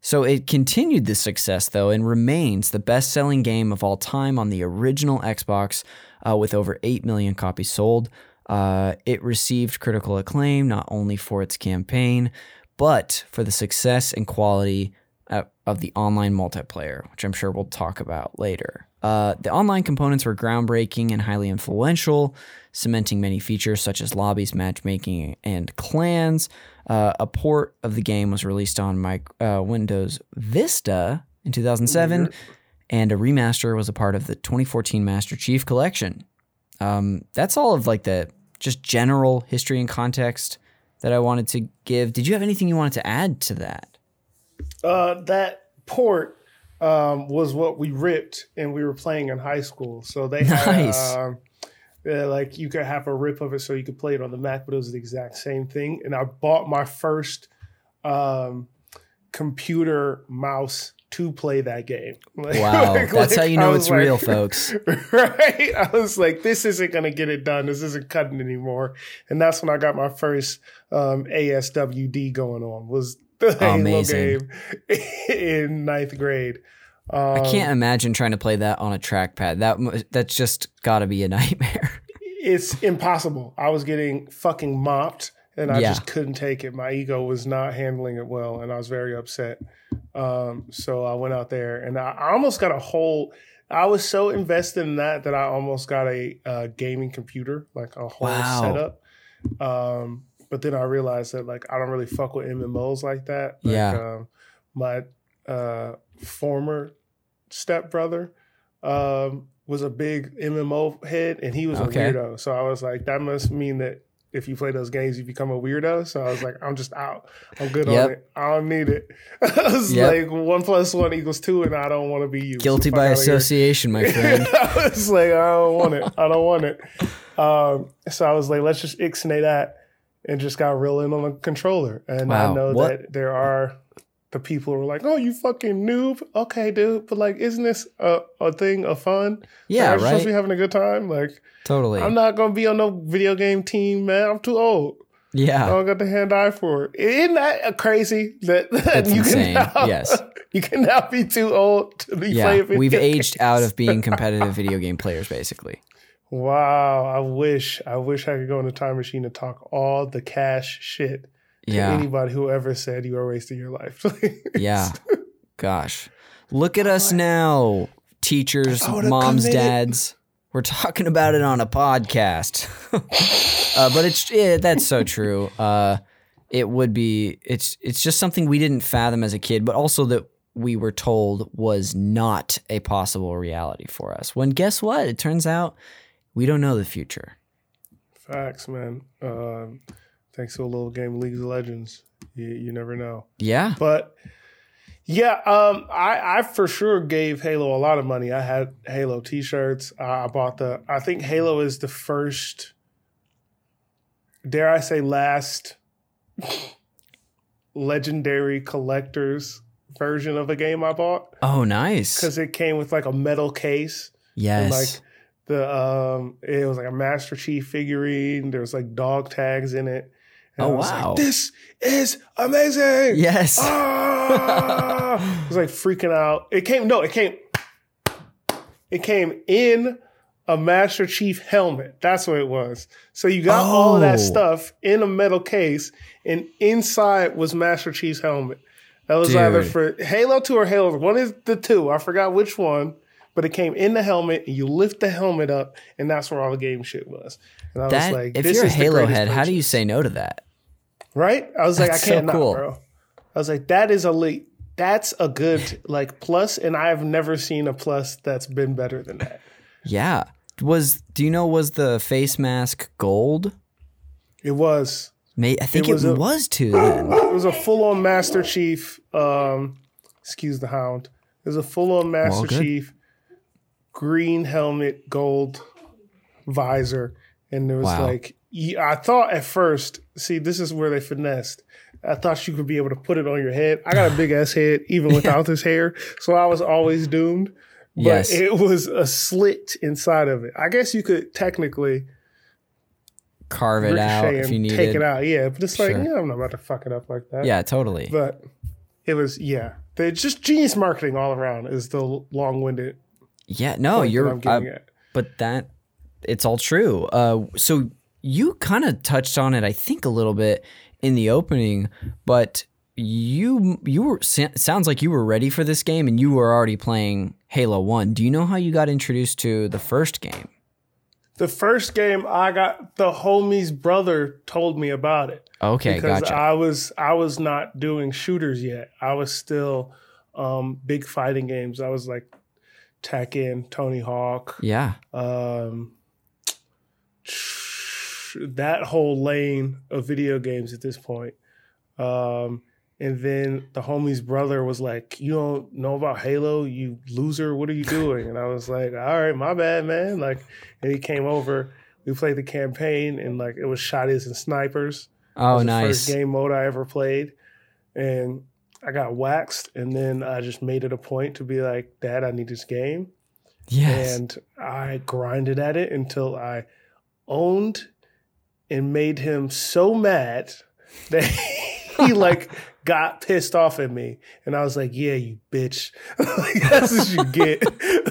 so it continued this success though and remains the best-selling game of all time on the original Xbox uh, with over 8 million copies sold. Uh, it received critical acclaim not only for its campaign, but for the success and quality of the online multiplayer, which I'm sure we'll talk about later. Uh, the online components were groundbreaking and highly influential, cementing many features such as lobbies, matchmaking, and clans. Uh, a port of the game was released on my, uh, Windows Vista in 2007, and a remaster was a part of the 2014 Master Chief Collection. Um, that's all of like the just general history and context that I wanted to give. Did you have anything you wanted to add to that? Uh, that port um, was what we ripped and we were playing in high school. So they nice. had, uh, like you could have a rip of it so you could play it on the Mac, but it was the exact same thing. And I bought my first um, computer mouse to play that game. Like, wow, like, that's like, how you know it's real, folks. Right? I was like, this isn't going to get it done. This isn't cutting anymore. And that's when I got my first um, ASWD going on. Was the Halo game in ninth grade. I can't imagine trying to play that on a trackpad. That that's just got to be a nightmare. It's impossible. I was getting fucking mopped, and I Yeah. just couldn't take it. My ego was not handling it well, and I was very upset. Um, so I went out there, and I, I almost got a whole. I was so invested in that that I almost got a uh, gaming computer, like a whole Wow. setup. Um, but then I realized that like I don't really fuck with MMOs like that. Like, Yeah. Um, my uh, former stepbrother um, was a big MMO head, and he was Okay. a weirdo. So I was like, that must mean that if you play those games, you become a weirdo. So I was like, I'm just out. I'm good Yep. on it. I don't need it. I was Yep. like, one plus one equals two, and I don't want to be you. Guilty So by fuck outta here. association, my friend. I was like, I don't want it. I don't want it. Um, so I was like, let's just ixnay that and just got real in on the controller. And Wow. I know What- that there are the people were like, oh, you fucking noob. Okay, dude. But like, isn't this a, a thing of fun? Yeah, Like, I'm supposed right. to be having a good time. Like, Totally. I'm not going to be on no video game team, man. I'm too old. Yeah, I don't got the hand eye for it. Isn't that crazy that, that you insane. can now, Yes. you can now be too old to be Yeah. playing video We've aged out of being competitive video game players, basically. Wow, I wish I wish I could go in a time machine and talk all the cash shit to Yeah. anybody who ever said you are wasting your life. Yeah. Gosh. Look at us now, teachers, moms, committed. dads. We're talking about it on a podcast. uh, but it's yeah, that's so true. Uh, it would be it's it's just something we didn't fathom as a kid, but also that we were told was not a possible reality for us. When guess what? It turns out we don't know the future. Facts, man. Um, thanks to a little game of League of Legends, you, you never know. Yeah. But yeah, um, I, I for sure gave Halo a lot of money. I had Halo T-shirts. I I bought the. I think Halo is the first. Dare I say, last legendary collector's version of a game I bought Oh, nice. because it came with like a metal case and Yes. like the um, it was like a Master Chief figurine. There was like dog tags in it. And Oh, I was wow. Like, this is amazing. yes. Ah! I was like freaking out. It came no, it came it came in a Master Chief helmet. That's what it was. So you got all of that Oh. stuff in a metal case, and inside was Master Chief's helmet. That was either for Halo 2 or Halo. One is the two. I forgot which one. But it came in the helmet, and you lift the helmet up, and that's where all the game shit was. And I that was like, if this you're a Halo head, how do you say no to that? Right? I was like, That's I can't not, cool. bro. I was like, that is elite. That's a good like plus, and I have never seen a plus that's been better than that. Yeah. Was do you know was the face mask gold? It was. May I think it was was, a- too then. It was a full on Master Chief. Um, excuse the hound. It was a full on Master good. Chief, green helmet, gold visor, and there was Wow. like I thought at first. See, this is where they finessed. I thought you could be able to put it on your head. I got a big ass head, even without this hair, so I was always doomed. But Yes. it was a slit inside of it. I guess you could technically Carve it out if you needed. take it out. Yeah, but it's like, Sure. yeah, I'm not about to fuck it up like that. Yeah, totally. But it was, yeah. They just genius marketing all around is the long winded yeah, no, you're getting uh, but that it's all true. Uh so you kind of touched on it I think a little bit in the opening, but you you were sounds like you were ready for this game and you were already playing Halo 1. Do you know how you got introduced to the first game? The first game I got, the homie's brother told me about it. Okay, because gotcha. I was I was not doing shooters yet. I was still um, big fighting games. I was like Tekken, Tony Hawk, yeah. um, that whole lane of video games at this point. Um, and then the homie's brother was like, "You don't know about Halo, you loser. What are you doing?" And I was like, "All right, my bad, man." Like, and he came over. We played the campaign, and like it was shotties and snipers. Oh, was the nice. First game mode I ever played, and I got waxed. And then I just made it a point to be like, "Dad, I need this game." Yes. and I grinded at it until I owned and made him so mad that he like got pissed off at me, and I was like, "Yeah, you bitch. like, that's what you get.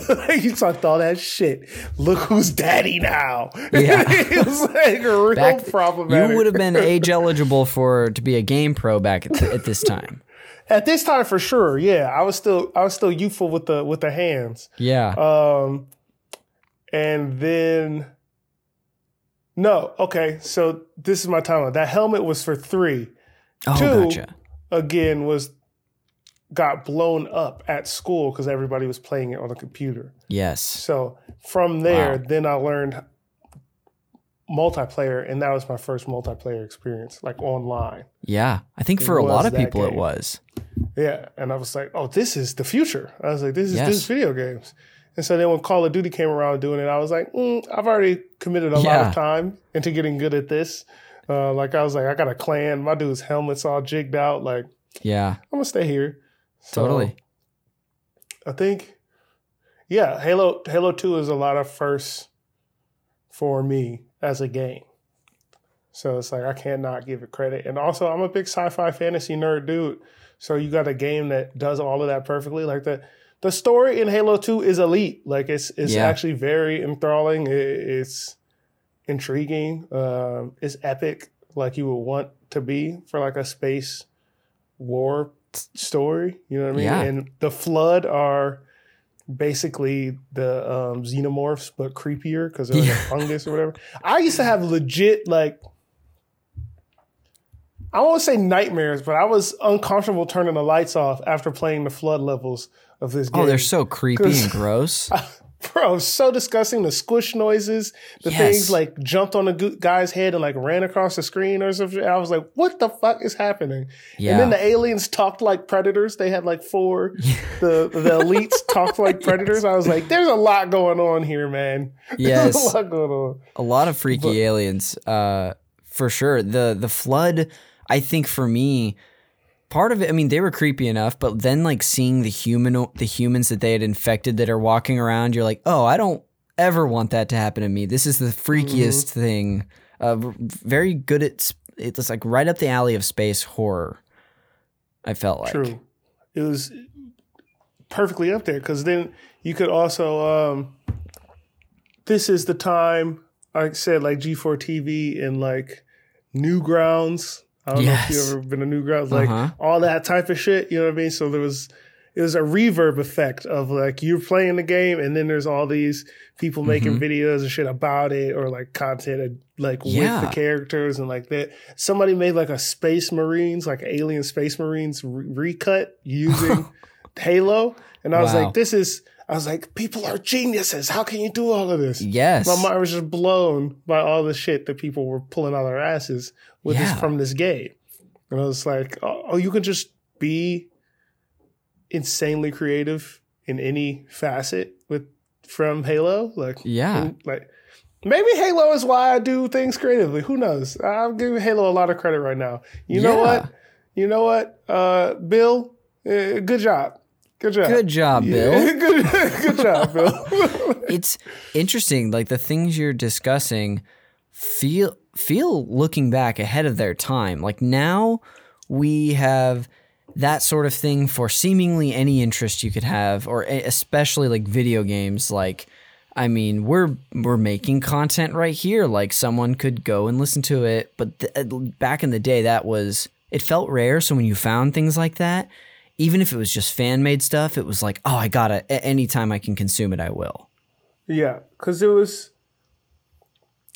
like, you talked all that shit. Look who's daddy now. Yeah. it was like real Back- problematic. You would have been age eligible for to be a game pro back at, at this time. At this time for sure. Yeah, I was still I was still youthful with the with the hands. Yeah. Um, and then no, okay. So this is my timeline. That helmet was for three. oh, two- gotcha. Again, was got blown up at school because everybody was playing it on the computer. Yes. So from there, Wow. then I learned multiplayer, and that was my first multiplayer experience, like online. Yeah. I think for a lot of people it was. Yeah, and I was like, "Oh, this is the future." I was like, "This is Yes. this is video games." And so then when Call of Duty came around doing it, I was like, mm, "I've already committed a lot of time into getting good at this." Uh, like I was like, "I got a clan. My dude's helmet's all jigged out. Like Yeah. I'm gonna stay here." So, Totally. I think, yeah, Halo Halo Two is a lot of firsts for me as a game. So it's like I cannot give it credit. And also, I'm a big sci-fi fantasy nerd dude. So you got a game that does all of that perfectly. Like the the story in Halo Two is elite. Like it's it's Yeah. actually very enthralling. It, it's intriguing. Um, it's epic, like you would want to be for like a space war story. You know what I mean? Yeah. And the Flood are basically the um, xenomorphs, but creepier because they're like Yeah. a fungus or whatever. I used to have legit like. I won't say nightmares, but I was uncomfortable turning the lights off after playing the flood levels of this game. Oh, they're so creepy and gross. Bro, so disgusting. The squish noises, the Yes. things like jumped on the guy's head and like ran across the screen or something. I was like, what the fuck is happening? Yeah. And then the aliens talked like predators. They had like four. the the elites talked like predators. I was like, there's a lot going on here, man. There's Yes. a lot going on. a lot of freaky But- aliens uh for sure the the flood i think for me part of it i mean they were creepy enough but then like seeing the human the humans that they had infected that are walking around you're like oh i don't ever want that to happen to me this is the freakiest Mm-hmm. thing uh very good at it's like right up the alley of space horror i felt like True. It was perfectly up there because then you could also. um This is the time I said like G4 TV and like Newgrounds. I don't know if Yes. you ever been to Newgrounds, like Uh-huh. all that type of shit. You know what I mean? So there was. It was a reverb effect of like you're playing the game and then there's all these people making Mm-hmm. videos and shit about it or like content like Yeah. with the characters and like that. Somebody made like a Space Marines, like Alien Space Marines re- recut using Halo, and I was like, "This is." I was like, "People are geniuses. How can you do all of this?" yes My mind was just blown by all the shit that people were pulling out of their asses with Yeah. this from this game, and I was like, "Oh, oh, you can just be insanely creative in any facet with from Halo." Like, Yeah. and, like. Maybe Halo is why I do things creatively. Who knows? I'm giving Halo a lot of credit right now. You know what? You know what? Uh, Bill, uh, good job. Good job. good job bill good, good job, Bill. it's interesting like the things you're discussing feel feel looking back ahead of their time like now we have that sort of thing for seemingly any interest you could have or especially like video games like I mean, we're we're making content right here. Like someone could go and listen to it, but th- uh, back in the day, that was it felt rare. So when you found things like that, even if it was just fan made stuff, it was like, oh, I gotta. Anytime I can consume it, I will. Yeah, because it was.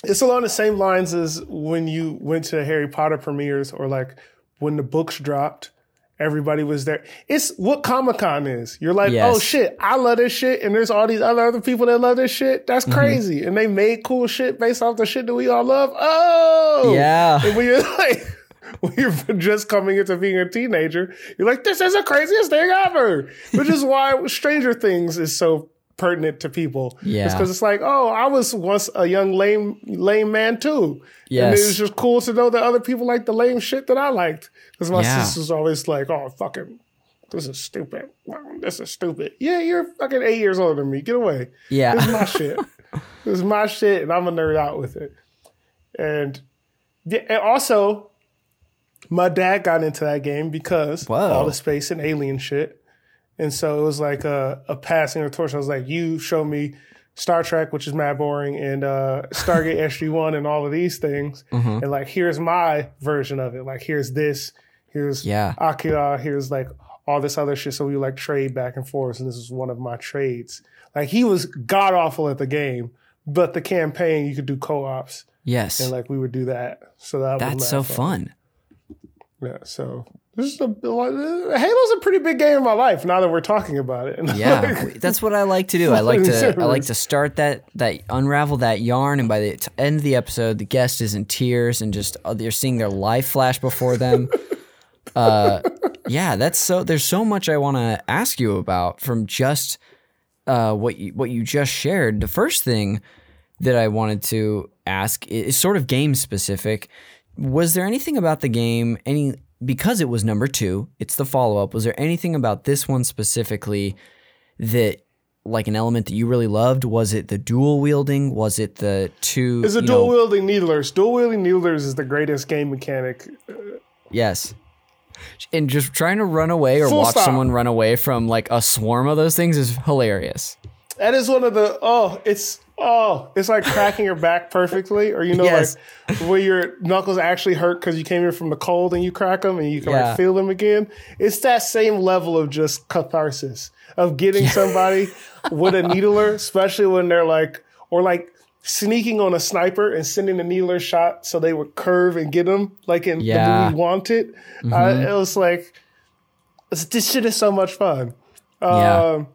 It's along the same lines as when you went to Harry Potter premieres, or like when the books dropped, everybody was there. It's what Comic Con is. You're like, Yes. oh shit, I love this shit, and there's all these other other people that love this shit. That's Mm-hmm. crazy, and they made cool shit based off the shit that we all love. Oh, Yeah. And you're like. When you're just coming into being a teenager, you're like, this is the craziest thing ever. Which is why Stranger Things is so pertinent to people. Yeah. It's because it's like, oh, I was once a young lame lame man too. And Yes. it was just cool to know that other people like the lame shit that I liked. Because my Yeah. sister's always like, oh, fucking, this is stupid. This is stupid. Yeah, you're fucking eight years older than me. Get away. Yeah. This is my shit. This is my shit, and I'm a nerd out with it. And, yeah, and also, my dad got into that game because Whoa. all the space and alien shit. And so it was like a, a passing of the torch. I was like, you show me Star Trek, which is mad boring, and uh, Stargate SG1 and all of these things. Mm-hmm. And like, here's my version of it. Like, here's this, here's Yeah. Akira, here's like all this other shit. So we like trade back and forth. And this was one of my trades. Like, he was god awful at the game, but the campaign, you could do co ops. Yes. And like, we would do that. So that was That's so fun. Yeah, so this is a Halo's a pretty big game in my life. Now that we're talking about it, Yeah, that's what I like to do. I like to I like to start that that unravel that yarn, and by the end of the episode, the guest is in tears and just uh, they're seeing their life flash before them. uh, yeah, that's so. There's so much I want to ask you about from just uh, what you what you just shared. The first thing that I wanted to ask is sort of game specific. Was there anything about the game any because it was number 2, it's the follow-up. Was there anything about this one specifically that like an element that you really loved? Was it the dual wielding? Was it the two it's a dual know- wielding needlers. Dual wielding needlers is the greatest game mechanic. Uh, yes. And just trying to run away or Full watch stop. someone run away from like a swarm of those things is hilarious. That is one of the oh, it's oh, it's like cracking your back perfectly, or you know, Yes. like where your knuckles actually hurt because you came here from the cold and you crack them and you can Yeah. like feel them again. It's that same level of just catharsis of getting somebody with a needler, especially when they're like or like sneaking on a sniper and sending the needler shot so they would curve and get them like in Yeah. Mm-hmm. the movie Wanted. Uh, it was like this shit is so much fun. Yeah.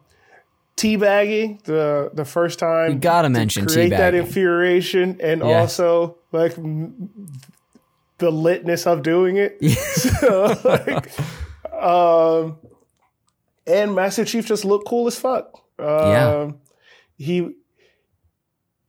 Teabagging the the first time. You gotta mention create that infuriation and Yes. also like m- the litness of doing it. so, like, um, and Master Chief just looked cool as fuck. Um, Yeah. he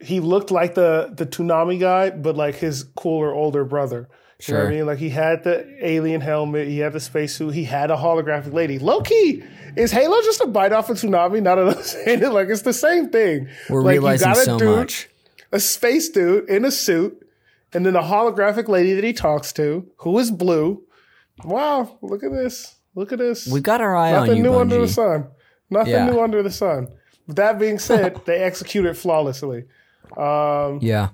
he looked like the the Toonami guy, but like his cooler older brother. You know what I mean? Like he had the alien helmet, he had the spacesuit, he had a holographic lady. Low key, is Halo just a bite off of Toonami? Not I'm saying it like it's the same thing. We're like, you realizing got a so dude, much. a space dude in a suit, and then a holographic lady that he talks to, who is blue. Wow, look at this. Look at this. We've got our eye Nothing on you, new under the sun. Nothing Yeah. new under the sun. With that being said, they executed flawlessly. Um, yeah.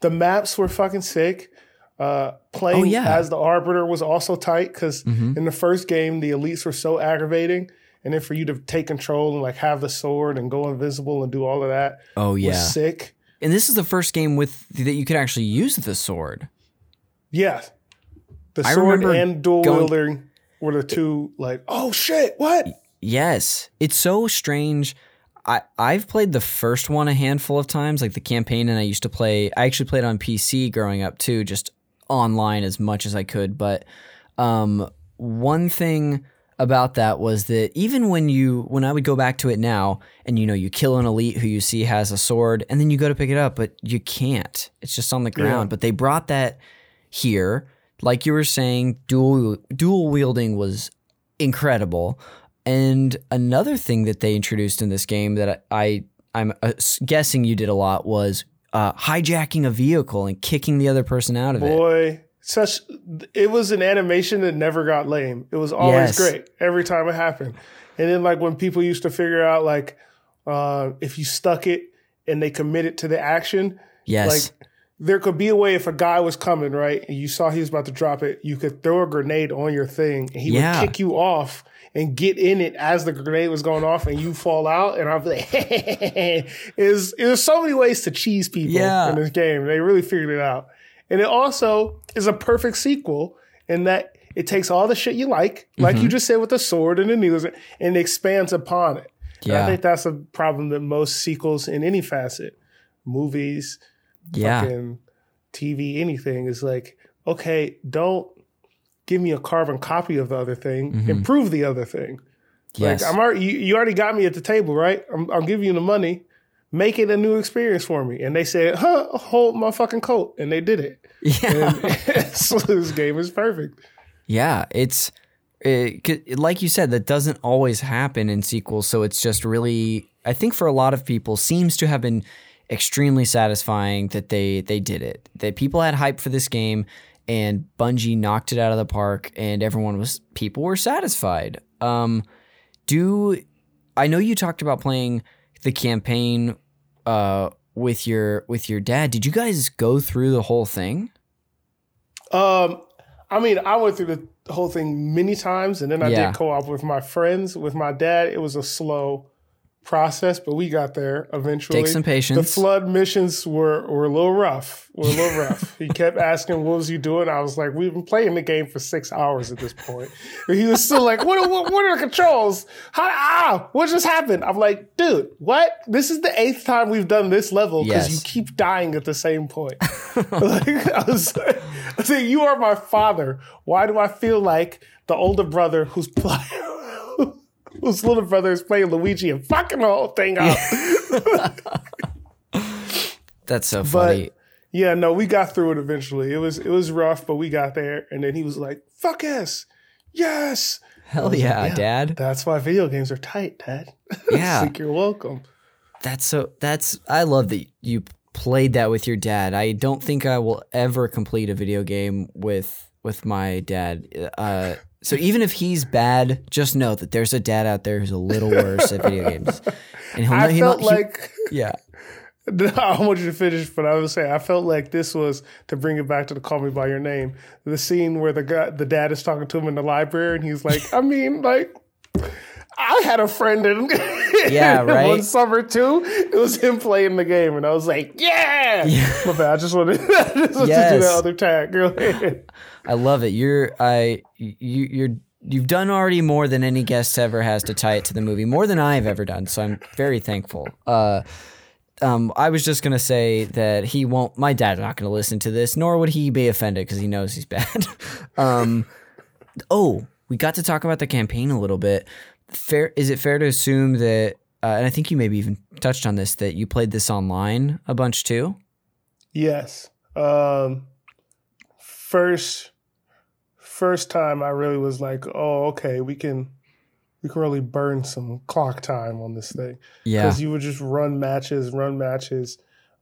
The maps were fucking sick. Uh, playing Oh, yeah. Mm-hmm. as the arbiter was also tight because in the first game the elites were so aggravating, and then for you to take control and like have the sword and go invisible and do all of that Oh was yeah. sick. And this is the first game with that you could actually use the sword. Yeah, the I sword and dual going- wielding were the two like oh shit what Yes, it's so strange. I I've played the first one a handful of times, like the campaign, and I used to play. I actually played on PC growing up too, just online as much as I could. But um, one thing about that was that even when you when I would go back to it now, and you know you kill an elite who you see has a sword, and then you go to pick it up, but you can't. It's just on the ground. But they brought that here, like you were saying, dual dual wielding was incredible. And another thing that they introduced in this game that I, I am uh, guessing you did a lot was uh, hijacking a vehicle and kicking the other person out of it. boy such it was an animation that never got lame it was always Yes. great every time it happened and then like when people used to figure out like uh, if you stuck it and they committed to the action Yes. like there could be a way if a guy was coming right and you saw he was about to drop it you could throw a grenade on your thing and he Yeah. would kick you off and get in it as the grenade was going off and you fall out and be like is there's so many ways to cheese people Yeah. in this game they really figured it out and it also is a perfect sequel in that it takes all the shit you like like Mm-hmm. you just said with the sword and the needles and expands upon it Yeah. I think that's a problem that most sequels in any facet movies yeah. fucking TV, anything is like, okay, don't give me a carbon copy of the other thing. Improve the other thing. Mm-hmm. Yes. Like I'm already, you, you already got me at the table, right? I'm, I'll give you the money. Make it a new experience for me. And they said, huh, hold my fucking coat. And they did it. yeah. And so this game is perfect. Yeah, it's it, 'cause like you said that doesn't always happen in sequels, so it's just really I think for a lot of people seems to have been extremely satisfying that they they did it. That people had hype for this game and Bungie knocked it out of the park, and everyone was people were satisfied. Um, do I know you talked about playing the campaign uh, with your with your dad? Did you guys go through the whole thing? Um, I mean, I went through the whole thing many times, and then I Yeah. did co-op with my friends. With my dad, it was a slow process, but we got there eventually. Take some patience. The flood missions were, were a little rough. Were a little rough. he kept asking, "What was you doing?" I was like, "We've been playing the game for six hours at this point." He was still like, "What? What, what are the controls? How? Ah, what just happened?" I'm like, "Dude, what? This is the eighth time we've done this level because Yes. you keep dying at the same point." like, I was, I was like, "You are my father. Why do I feel like the older brother who's playing?" Whose little brother is playing Luigi and fucking the whole thing up. That's so funny. Yeah, no, we got through it eventually. It was it was rough, but we got there. And then he was like, "Fuck yes, yes." Hell yeah, yeah. Dad. That's why video games are tight, Dad. Yeah. Like you're welcome. That's so. That's I love that you played that with your dad. I don't think I will ever complete a video game with with my dad. Uh, so even if he's bad, just know that there's a dad out there who's a little worse at video games. And he'll I he felt he- like yeah, I want you to finish, but I would say I felt like this was to bring it back to the "Call Me by Your Name." The scene where the guy, the dad is talking to him in the library, and he's like, "I mean, like." I had a friend in Yeah, right? one summer too. It was him playing the game, and I was like, "Yeah!" My bad. I just wanted, I just wanted to do that other tag. I love it. You're I you you're you've done already more than any guest ever has to tie it to the movie, more than I've ever done. So I'm very thankful. Uh, um, I was just gonna say that he won't. My dad's not gonna listen to this, nor would he be offended because he knows he's bad. um, oh, we got to talk about the campaign a little bit. Fair is it fair to assume that? Uh, and I think you maybe even touched on this that you played this online a bunch too. Yes. Um, first, first time I really was like, "Oh, okay, we can, we can really burn some clock time on this thing." Yeah, because you would just run matches, run matches.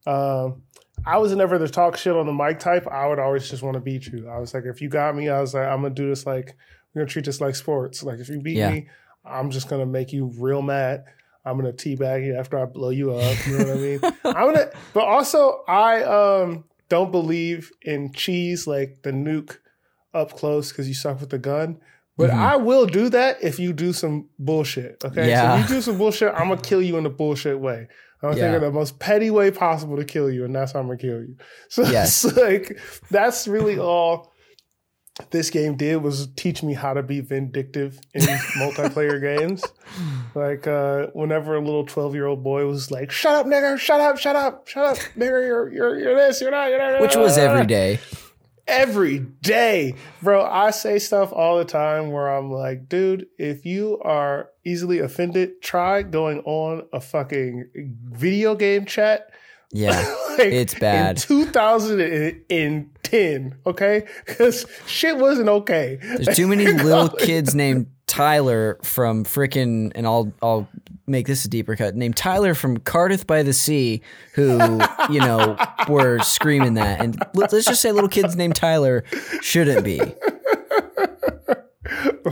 Um, I was never the talk shit on the mic type. I would always just want to beat you. I was like, if you got me, I was like, I'm gonna do this like we're gonna treat this like sports. Like if you beat Yeah. me, I'm just gonna make you real mad. I'm gonna teabag you after I blow you up. You know what I mean? I'm gonna, but also I um don't believe in cheese like the nuke up close because you suck with the gun. But Mhm. I will do that if you do some bullshit. Okay, Yeah. so if you do some bullshit, I'm gonna kill you in a bullshit way. I'm gonna Yeah. think of the most petty way possible to kill you, and that's how I'm gonna kill you. So Yes. it's like that's really all this game did was teach me how to be vindictive in multiplayer games. Like uh, whenever a little twelve year old boy was like, "Shut up, nigger! Shut up! Shut up! Shut up, nigger! You're you're you're this. You're not. You're not." which was every day. every day, bro. I say stuff all the time where I'm like, dude, if you are easily offended, try going on a fucking video game chat. Yeah, like, It's bad. In 2010, okay? Because shit wasn't okay. There's too many little kids named Tyler from frickin' and I'll I'll make this a deeper cut. Named Tyler from Cardiff by the Sea, who you know were screaming that, and let- let's just say little kids named Tyler shouldn't be.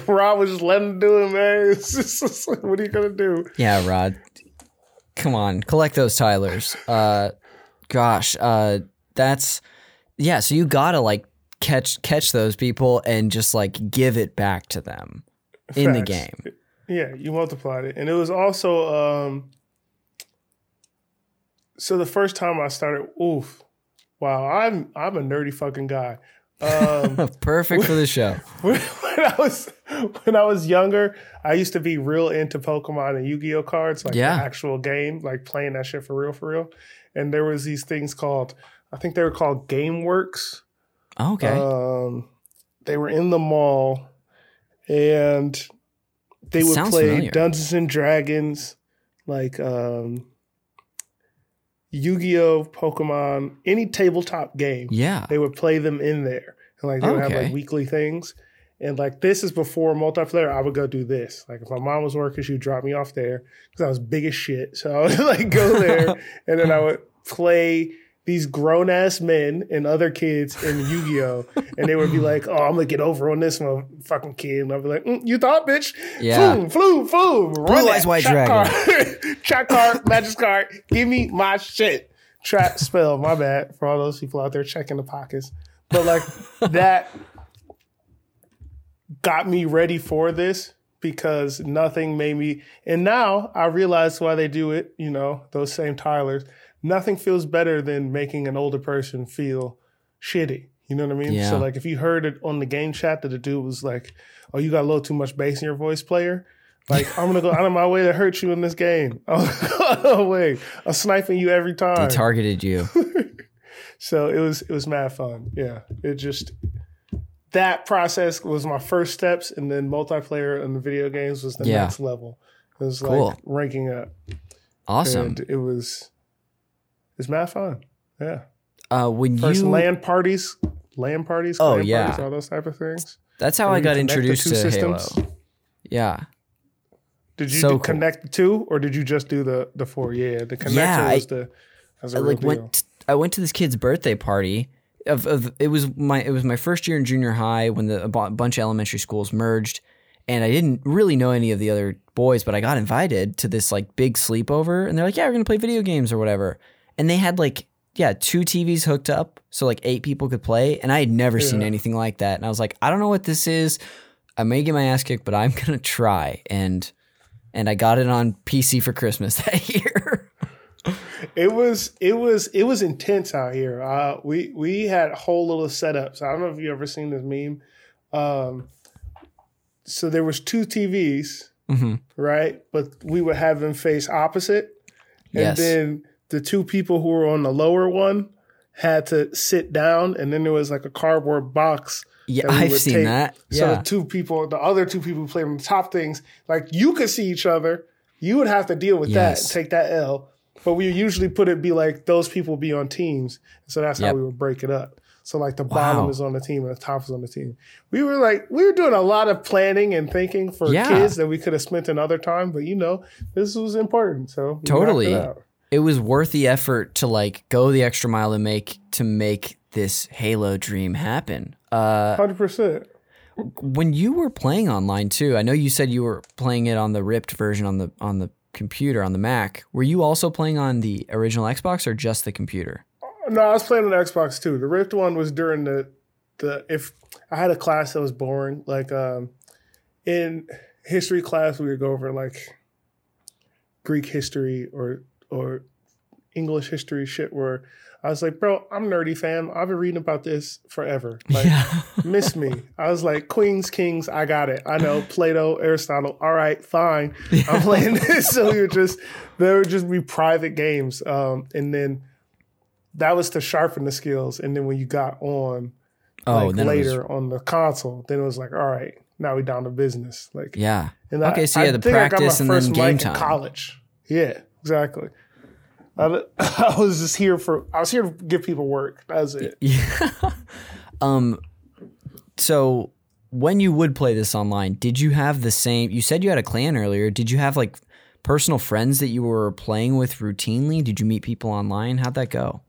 Rod was just letting him do it, man. Just, what are you gonna do? Yeah, Rod, come on, collect those Tylers. Uh, gosh, uh, that's yeah. So you gotta like catch catch those people and just like give it back to them in the game. Yeah, you multiplied it. And it was also um so the first time I started oof. Wow, I'm I'm a nerdy fucking guy. Um Perfect for the show. when, I was when I was younger, I used to be real into Pokemon and Yu-Gi-Oh cards, like Yeah. the actual game, like playing that shit for real, for real. And there was these things called, I think they were called GameWorks. Okay. Um, they were in the mall, and they It would play familiar. Dungeons and Dragons, like um, Yu-Gi-Oh, Pokemon, any tabletop game yeah. they would play them in there. And like they would have like weekly things. And like this is before multiplayer, I would go do this. Like if my mom was working, she'd drop me off there because I was big as shit. So I would like go there and then I would play these grown ass men and other kids in Yu Gi Oh, and they would be like, "Oh, I'm gonna get over on this fucking kid," and I'd be like, mm, "You thought, bitch? Yeah. Floom, floom, floom. Run Eyes White trap Dragon. Card. trap card, magic card. Give me my shit. Trap spell. My bad for all those people out there checking the pockets, but like that got me ready for this because nothing made me. And now I realize why they do it. You know, those same Tylers. Nothing feels better than making an older person feel shitty. You know what I mean? Yeah. So like, if you heard it on the game chat that the dude was like, "Oh, you got a little too much bass in your voice, player." Like I'm gonna go out of my way to hurt you in this game. Oh wait, I'm sniping you every They time. targeted you. So it was it was mad fun. Yeah, it just that process was my first steps, and then multiplayer in the video games was the Yeah. next level. It was Cool. like ranking up, Awesome. and it was it's mad fun. Yeah, Uh, when first you LAN parties, LAN parties, Oh, yeah. parties, all those type of things. that's how Where I got introduced to systems. Halo. Yeah. Did you So do cool. connect the two, or did you just do the the four? Yeah, the connector Yeah, I- was the was a I real like deal. went I went to this kid's birthday party. Of, of it was my it was my first year in junior high when the a bunch of elementary schools merged, and I didn't really know any of the other boys, but I got invited to this like big sleepover, and they're like, "Yeah, we're gonna play video games or whatever," and they had like yeah two TVs hooked up, so like eight people could play, and I had never seen anything like that, and I was like, I don't know what this is. I may get my ass kicked, but I'm gonna try, and and I got it on PC for Christmas that year. It was it was it was intense out here. Uh, we we had whole little setups. I don't know if you ever seen this meme. Um, so there was two TVs, Mhm. right? But we would have them face opposite, and Yes. then the two people who were on the lower one had to sit down, and then there was like a cardboard box. Yeah, I've seen take. that. So Yeah. the two people, the other two people who played on the top things, like you could see each other. You would have to deal with that, Yes. and take that L. But we usually put it be like those people be on teams. So that's Yep. how we would break it up. So like the bottom is on the team and the top is on the team. We were like we were doing a lot of planning and thinking for Yeah. kids that we could have spent another time, but you know this was important. So Totally. It was worth the effort to like go the extra mile to make to make this Halo dream happen. Uh, hundred percent. when you were playing online too, I know you said you were playing it on the ripped version on the on the computer on the Mac. Were you also playing on the original Xbox or just the computer? No, I was playing on the Xbox too. The ripped one was during the the if I had a class that was boring, like um in history class we would go over like Greek history or or English history shit where I was like, bro, I'm nerdy fam. I've been reading about this forever. Like miss me. I was like, Queens, Kings, I got it. I know Plato, Aristotle. All right, fine. I'm playing this. So we would just there would just be private games. Um, and then that was to sharpen the skills. And then when you got on Oh, like it was- later on the console, then it was like, all right, now we down to business. Like yeah. and Okay, so yeah, the I practice and then game time. college. Yeah, exactly. I, I was just here for I was here to give people work. That's it. Yeah. um. So when you would play this online, did you have the same? You said you had a clan earlier. Did you have like personal friends that you were playing with routinely? Did you meet people online? How'd that go?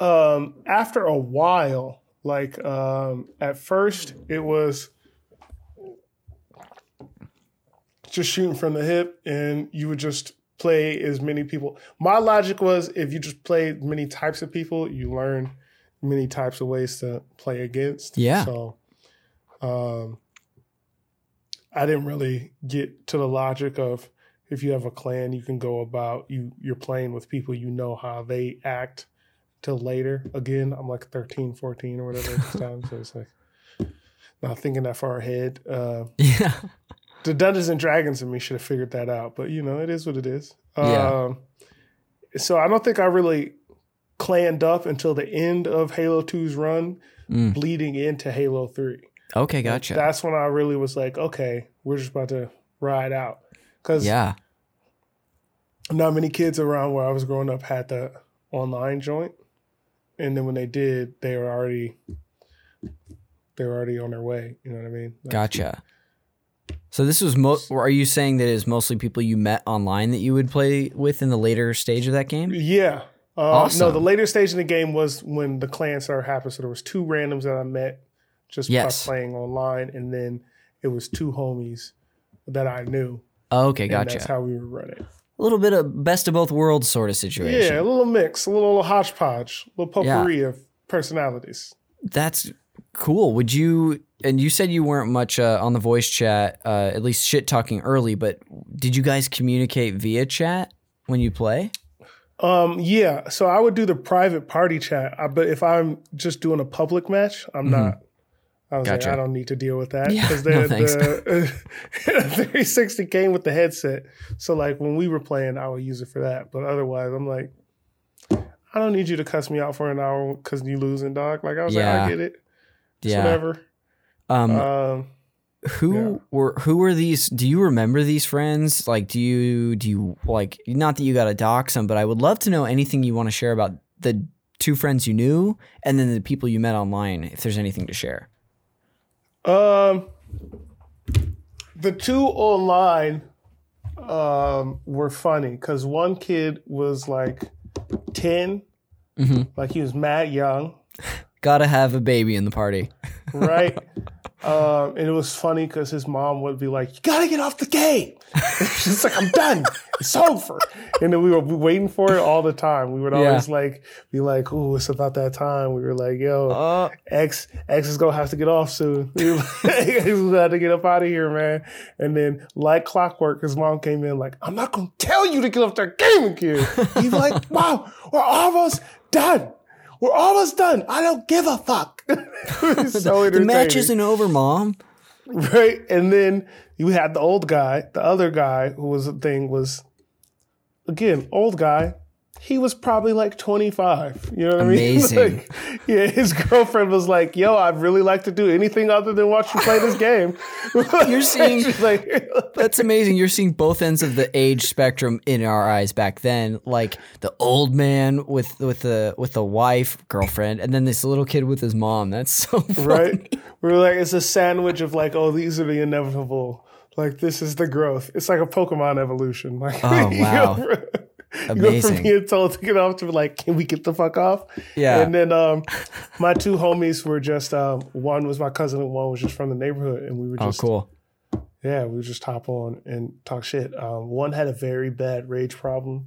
um, after a while, like um, at first, it was just shooting from the hip, and you would just play as many people. My logic was if you just play many types of people, you learn many types of ways to play against. Yeah. So, um, I didn't really get to the logic of if you have a clan, you can go about you. You're playing with people you know how they act till later. Again, I'm like 13, 14 or whatever at this time, so it's like not thinking that far ahead. Uh, Yeah. The Dungeons and Dragons in me should have figured that out, but you know, it is what it is. Yeah. Um, so I don't think I really clanned up until the end of Halo 2's run, Mm. bleeding into Halo 3. Okay, gotcha. That's when I really was like, okay, we're just about to ride out. Because yeah. not many kids around where I was growing up had the online joint. And then when they did, they were already they were already on their way. You know what I mean? Like, Gotcha. So this was mo- are you saying that it is mostly people you met online that you would play with in the later stage of that game? Yeah. Uh, Awesome. No, the later stage in the game was when the clan started happening. So there was two randoms that I met just Yes. by playing online, and then it was two homies that I knew. Okay, gotcha. that's how we were running. a little bit of best of both worlds sort of situation. Yeah, a little mix, a little hodgepodge, a little Yeah. potpourri of personalities. That's cool. Would you? And you said you weren't much uh, on the voice chat, uh, at least shit talking early. But did you guys communicate via chat when you play? Um, yeah. So I would do the private party chat, I, but if I'm just doing a public match, I'm not. I was Mm-hmm. Gotcha. like, I don't need to deal with that Yeah, because no the, the 360 came with the headset. So like when we were playing, I would use it for that. But otherwise, I'm like, I don't need you to cuss me out for an hour because you losing, dog. Like I was like, I get it. It's Yeah. whatever. Um, Um, who yeah. were who were these? Do you remember these friends? Like, do you do you like? Not that you got to dox them, but I would love to know anything you want to share about the two friends you knew, and then the people you met online. If there's anything to share. Um, the two online um, were funny because one kid was like 10, Mhm. like he was mad young, Got to have a baby in the party. right? um, and it was funny because his mom would be like, "You gotta get off the game." She's like, "I'm done. It's over." And then we were waiting for it all the time. We would Yeah. always like be like, "Ooh, it's about that time." We were like, "Yo, Uh, X X is gonna have to get off soon. He's gonna have to get up out of here, man. And then, like clockwork, his mom came in like, "I'm not gonna tell you to get off that game again." He's like, "Wow, we're almost done. We're almost done. I don't give a fuck." So the match isn't over, mom. right. And then you had the old guy. The other guy who was a thing was, again, old guy. He was probably like 25. You know what Amazing. I mean? Like, yeah, his girlfriend was like, yo, I'd really like to do anything other than watch you play this game. You're seeing- like, That's amazing. You're seeing both ends of the age spectrum in our eyes back then, like the old man with with the with the wife, girlfriend, and then this little kid with his mom. That's so funny. right? We were like, it's a sandwich of like, oh, these are the inevitable. Like, this is the growth. It's like a Pokemon evolution. Like, Oh, wow. go from- You go from being told to get off to like, can we get the fuck off? Yeah. And then um, my two homies were just um, one was my cousin and one was just from the neighborhood, and we were just Oh, cool. yeah, we would just hop on and talk shit. Um, one had a very bad rage problem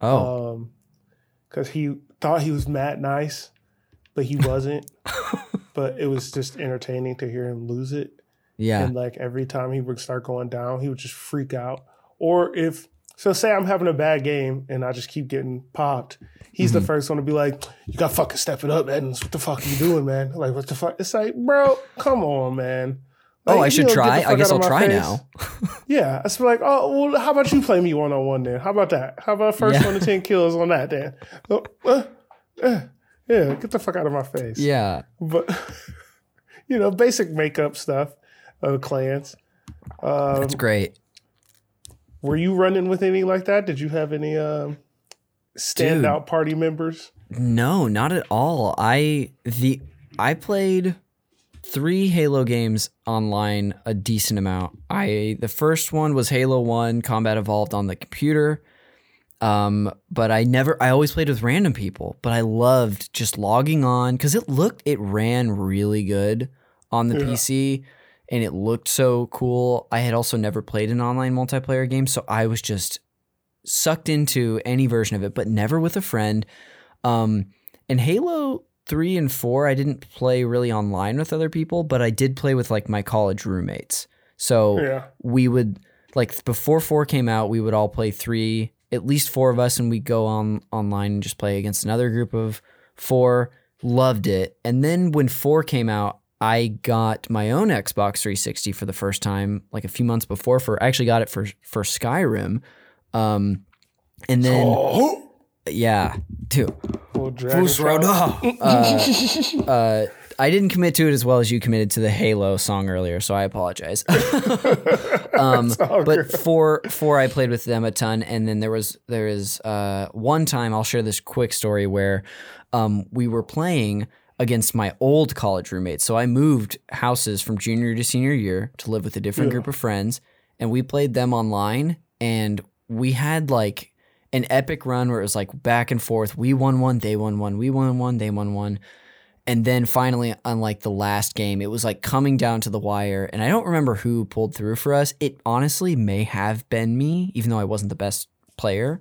Oh, um, because he thought he was mad nice, but he wasn't. but it was just entertaining to hear him lose it. yeah. And like every time he would start going down, he would just freak out. Or if so, say I'm having a bad game and I just keep getting popped. He's Mm-hmm. the first one to be like, "You got fucking step it up, Edens. What the fuck are you doing, man? Like, what the fuck?" It's like, bro, come on, man. Oh, I should know, try. I guess I'll try face. now. Yeah, I was like, oh, well, how about you play me one on one then? How about that? How about first Yeah. one to ten kills on that then? Oh, uh, uh, yeah, get the fuck out of my face. Yeah. but you know, basic makeup stuff of clans. Um, That's great. Were you running with any like that? Did you have any um, standout party members? No, not at all. I the I played three Halo games online a decent amount. I the first one was Halo 1 Combat Evolved on the computer. Um, but I never I always played with random people, but I loved just logging on cuz it looked it ran really good on the Yeah. PC and it looked so cool. I had also never played an online multiplayer game, so I was just sucked into any version of it, but never with a friend. Um, and Halo 3 and 4, I didn't play really online with other people, but I did play with like my college roommates. So Yeah, we would like before 4 came out, we would all play 3, at least 4 of us and we'd go on online and just play against another group of 4. Loved it. And then when 4 came out, I got my own Xbox 360 for the first time like a few months before for I actually got it for for Skyrim. Um and then oh, yeah, two. well, Dragon uh, uh, I didn't commit to it as well as you committed to the Halo song earlier, so I apologize. um, all but for for I played with them a ton, and then there was there is uh, one time I'll share this quick story where um, we were playing against my old college roommates. So I moved houses from junior to senior year to live with a different Yeah. group of friends, and we played them online, and we had like an epic run where it was like back and forth. We won one, they won one, we won one, they won one. And then finally, unlike the last game, it was like coming down to the wire. And I don't remember who pulled through for us. It honestly may have been me, even though I wasn't the best player.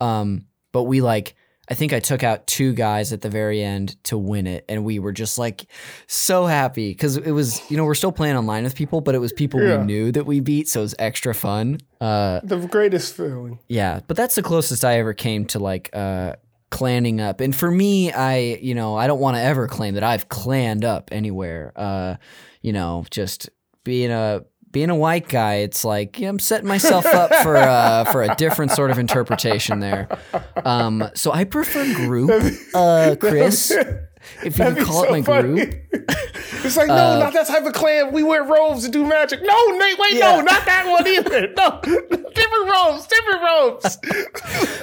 Um, but we like I think I took out two guys at the very end to win it, and we were just like so happy because it was you know we're still playing online with people, but it was people Yeah. we knew that we beat, so it was extra fun. Uh, The greatest feeling. yeah, but that's the closest I ever came to like uh clanning up. And for me, I you know I don't want to ever claim that I've clanned up anywhere. Uh, you know, just being a being a white guy, it's like yeah, I'm setting myself up for uh, for a different sort of interpretation there. Um, so I prefer group, uh, Chris. If you could call it my funny. group, It's like, no, Uh, not that type of clan. We wear robes and do magic. No, Nate, wait, Yeah. no, not that one either. No, different robes, different robes.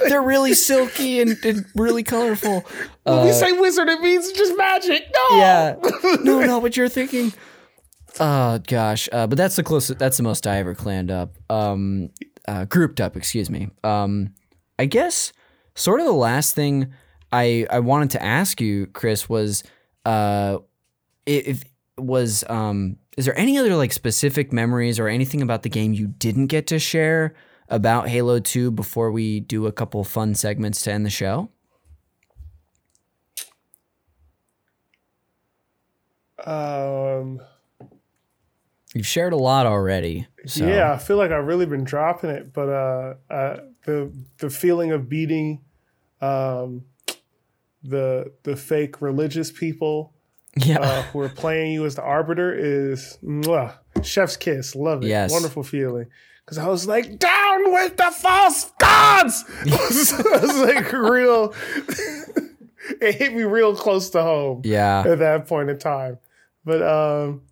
they're really silky and, and really colorful. when Uh, we say wizard, it means just magic. No. yeah. No, no, what you're thinking. Oh gosh, uh, but that's the closest. That's the most I ever clanned up. Um, uh, grouped up. Excuse me. Um, I guess sort of the last thing I I wanted to ask you, Chris, was uh, if was um, is there any other like specific memories or anything about the game you didn't get to share about Halo Two before we do a couple fun segments to end the show? Um, You've shared a lot already. So. Yeah, I feel like I've really been dropping it, but uh, uh, the the feeling of beating um, the the fake religious people Yeah. uh, who are playing you as the arbiter is mwah, chef's kiss. Love it. Yes. Wonderful feeling. Because I was like, down with the false gods. I was like, real. it hit me real close to home yeah. at that point in time. But um,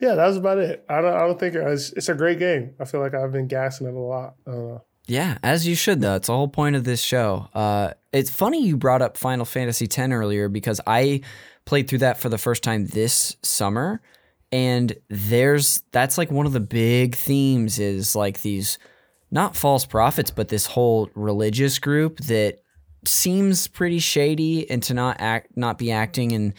yeah, that was about it. I don't. I don't think it's, it's a great game. I feel like I've been gassing it a lot. Yeah, as you should though. It's the whole point of this show. Uh, it's funny you brought up Final Fantasy X earlier because I played through that for the first time this summer, and there's that's like one of the big themes is like these not false prophets, but this whole religious group that seems pretty shady and to not act not be acting in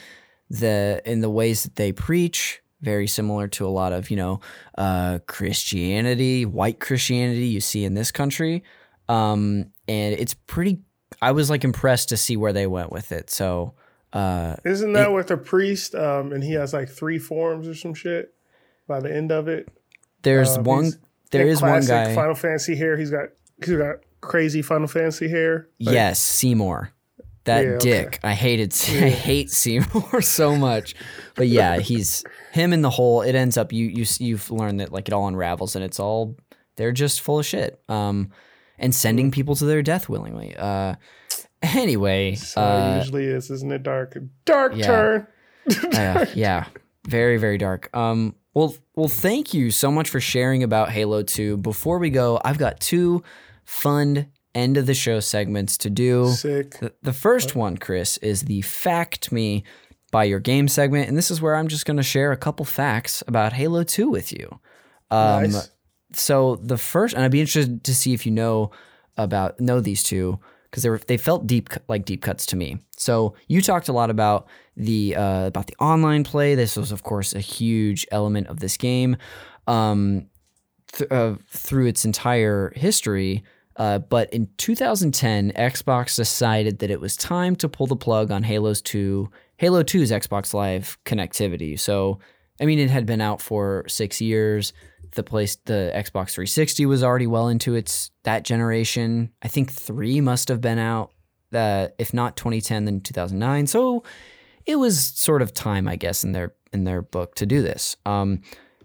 the in the ways that they preach very similar to a lot of you know uh, christianity white christianity you see in this country um, and it's pretty i was like impressed to see where they went with it so uh, isn't that with a priest? Um, and he has like three forms or some shit. By the end of it, there's Uh, one there is one guy Final Fantasy hair. He's got he's got crazy Final Fantasy hair. Like, yes seymour that Yeah, okay. dick i hated i hate seymour so much but yeah he's him in the whole it ends up you you you've learned that like it all unravels and it's all they're just full of shit um and sending people to their death willingly uh anyway So uh, it usually is, isn't it? Dark, dark yeah. turn. uh, yeah, very very dark. Um, well, well, thank you so much for sharing about Halo Two. Before we go, I've got two fun end of the show segments to do. Sick. The, the first one, Chris, is the fact me by your game segment, and this is where I'm just going to share a couple facts about Halo Two with you. Um, nice. so the first, and I'd be interested to see if you know about know these two because they were they felt deep like deep cuts to me. So you talked a lot about the uh, about the online play. This was of course a huge element of this game um, th- uh, through its entire history. Uh, but in 2010, Xbox decided that it was time to pull the plug on Halo's 2, Halo 2's Xbox Live connectivity. So, I mean, it had been out for six years. The place, the Xbox 360 was already well into its that generation. I think three must have been out, uh, if not 2010, then 2009. So, it was sort of time, I guess, in their in their book to do this. Um,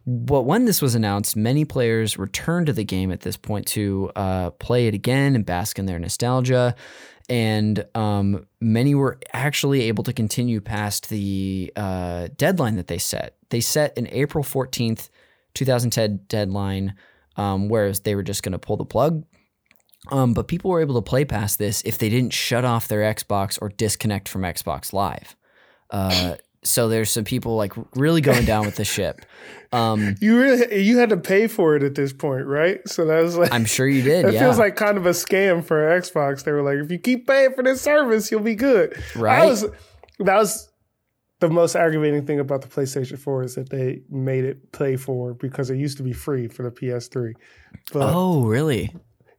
but when this was announced, many players returned to the game at this point to uh, play it again and bask in their nostalgia. And um, many were actually able to continue past the uh, deadline that they set. They set an April 14th, 2010 deadline, um, whereas they were just going to pull the plug. Um, but people were able to play past this if they didn't shut off their Xbox or disconnect from Xbox Live. Uh, so there's some people like really going down with the ship. Um, You really you had to pay for it at this point, right? So that was like I'm sure you did. It yeah. feels like kind of a scam for Xbox. They were like, if you keep paying for this service, you'll be good. Right. That was that was the most aggravating thing about the PlayStation 4 is that they made it pay for because it used to be free for the PS3. But oh, really?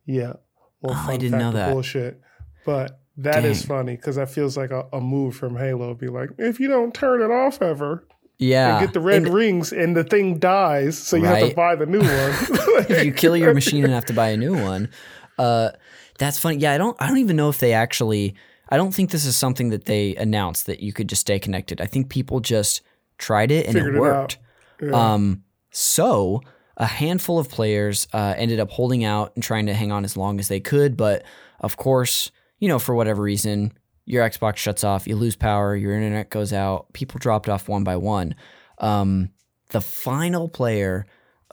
yeah, well, Oh, I didn't know that. bullshit. But that is Dang. funny because that feels like a, a move from Halo. Be like, if you don't turn it off ever, Yeah. and get the red And rings, and the thing dies, so you have to buy the new one. if you kill your machine and have to buy a new one. Uh, that's funny. Yeah, I don't. I don't even know if they actually. I don't think this is something that they announced that you could just stay connected. I think people just tried it and Figured it it worked. Yeah. Um, so a handful of players uh, ended up holding out and trying to hang on as long as they could, but of course, you know, for whatever reason, your Xbox shuts off, you lose power, your internet goes out. People dropped off one by one. Um, the final player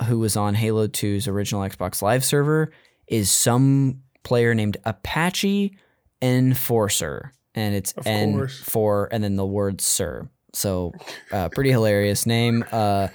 who was on Halo 2's original Xbox Live server is some player named Apache Enforcer, and it's Of N course. for and then the word Sir. So, uh, pretty hilarious name. Uh,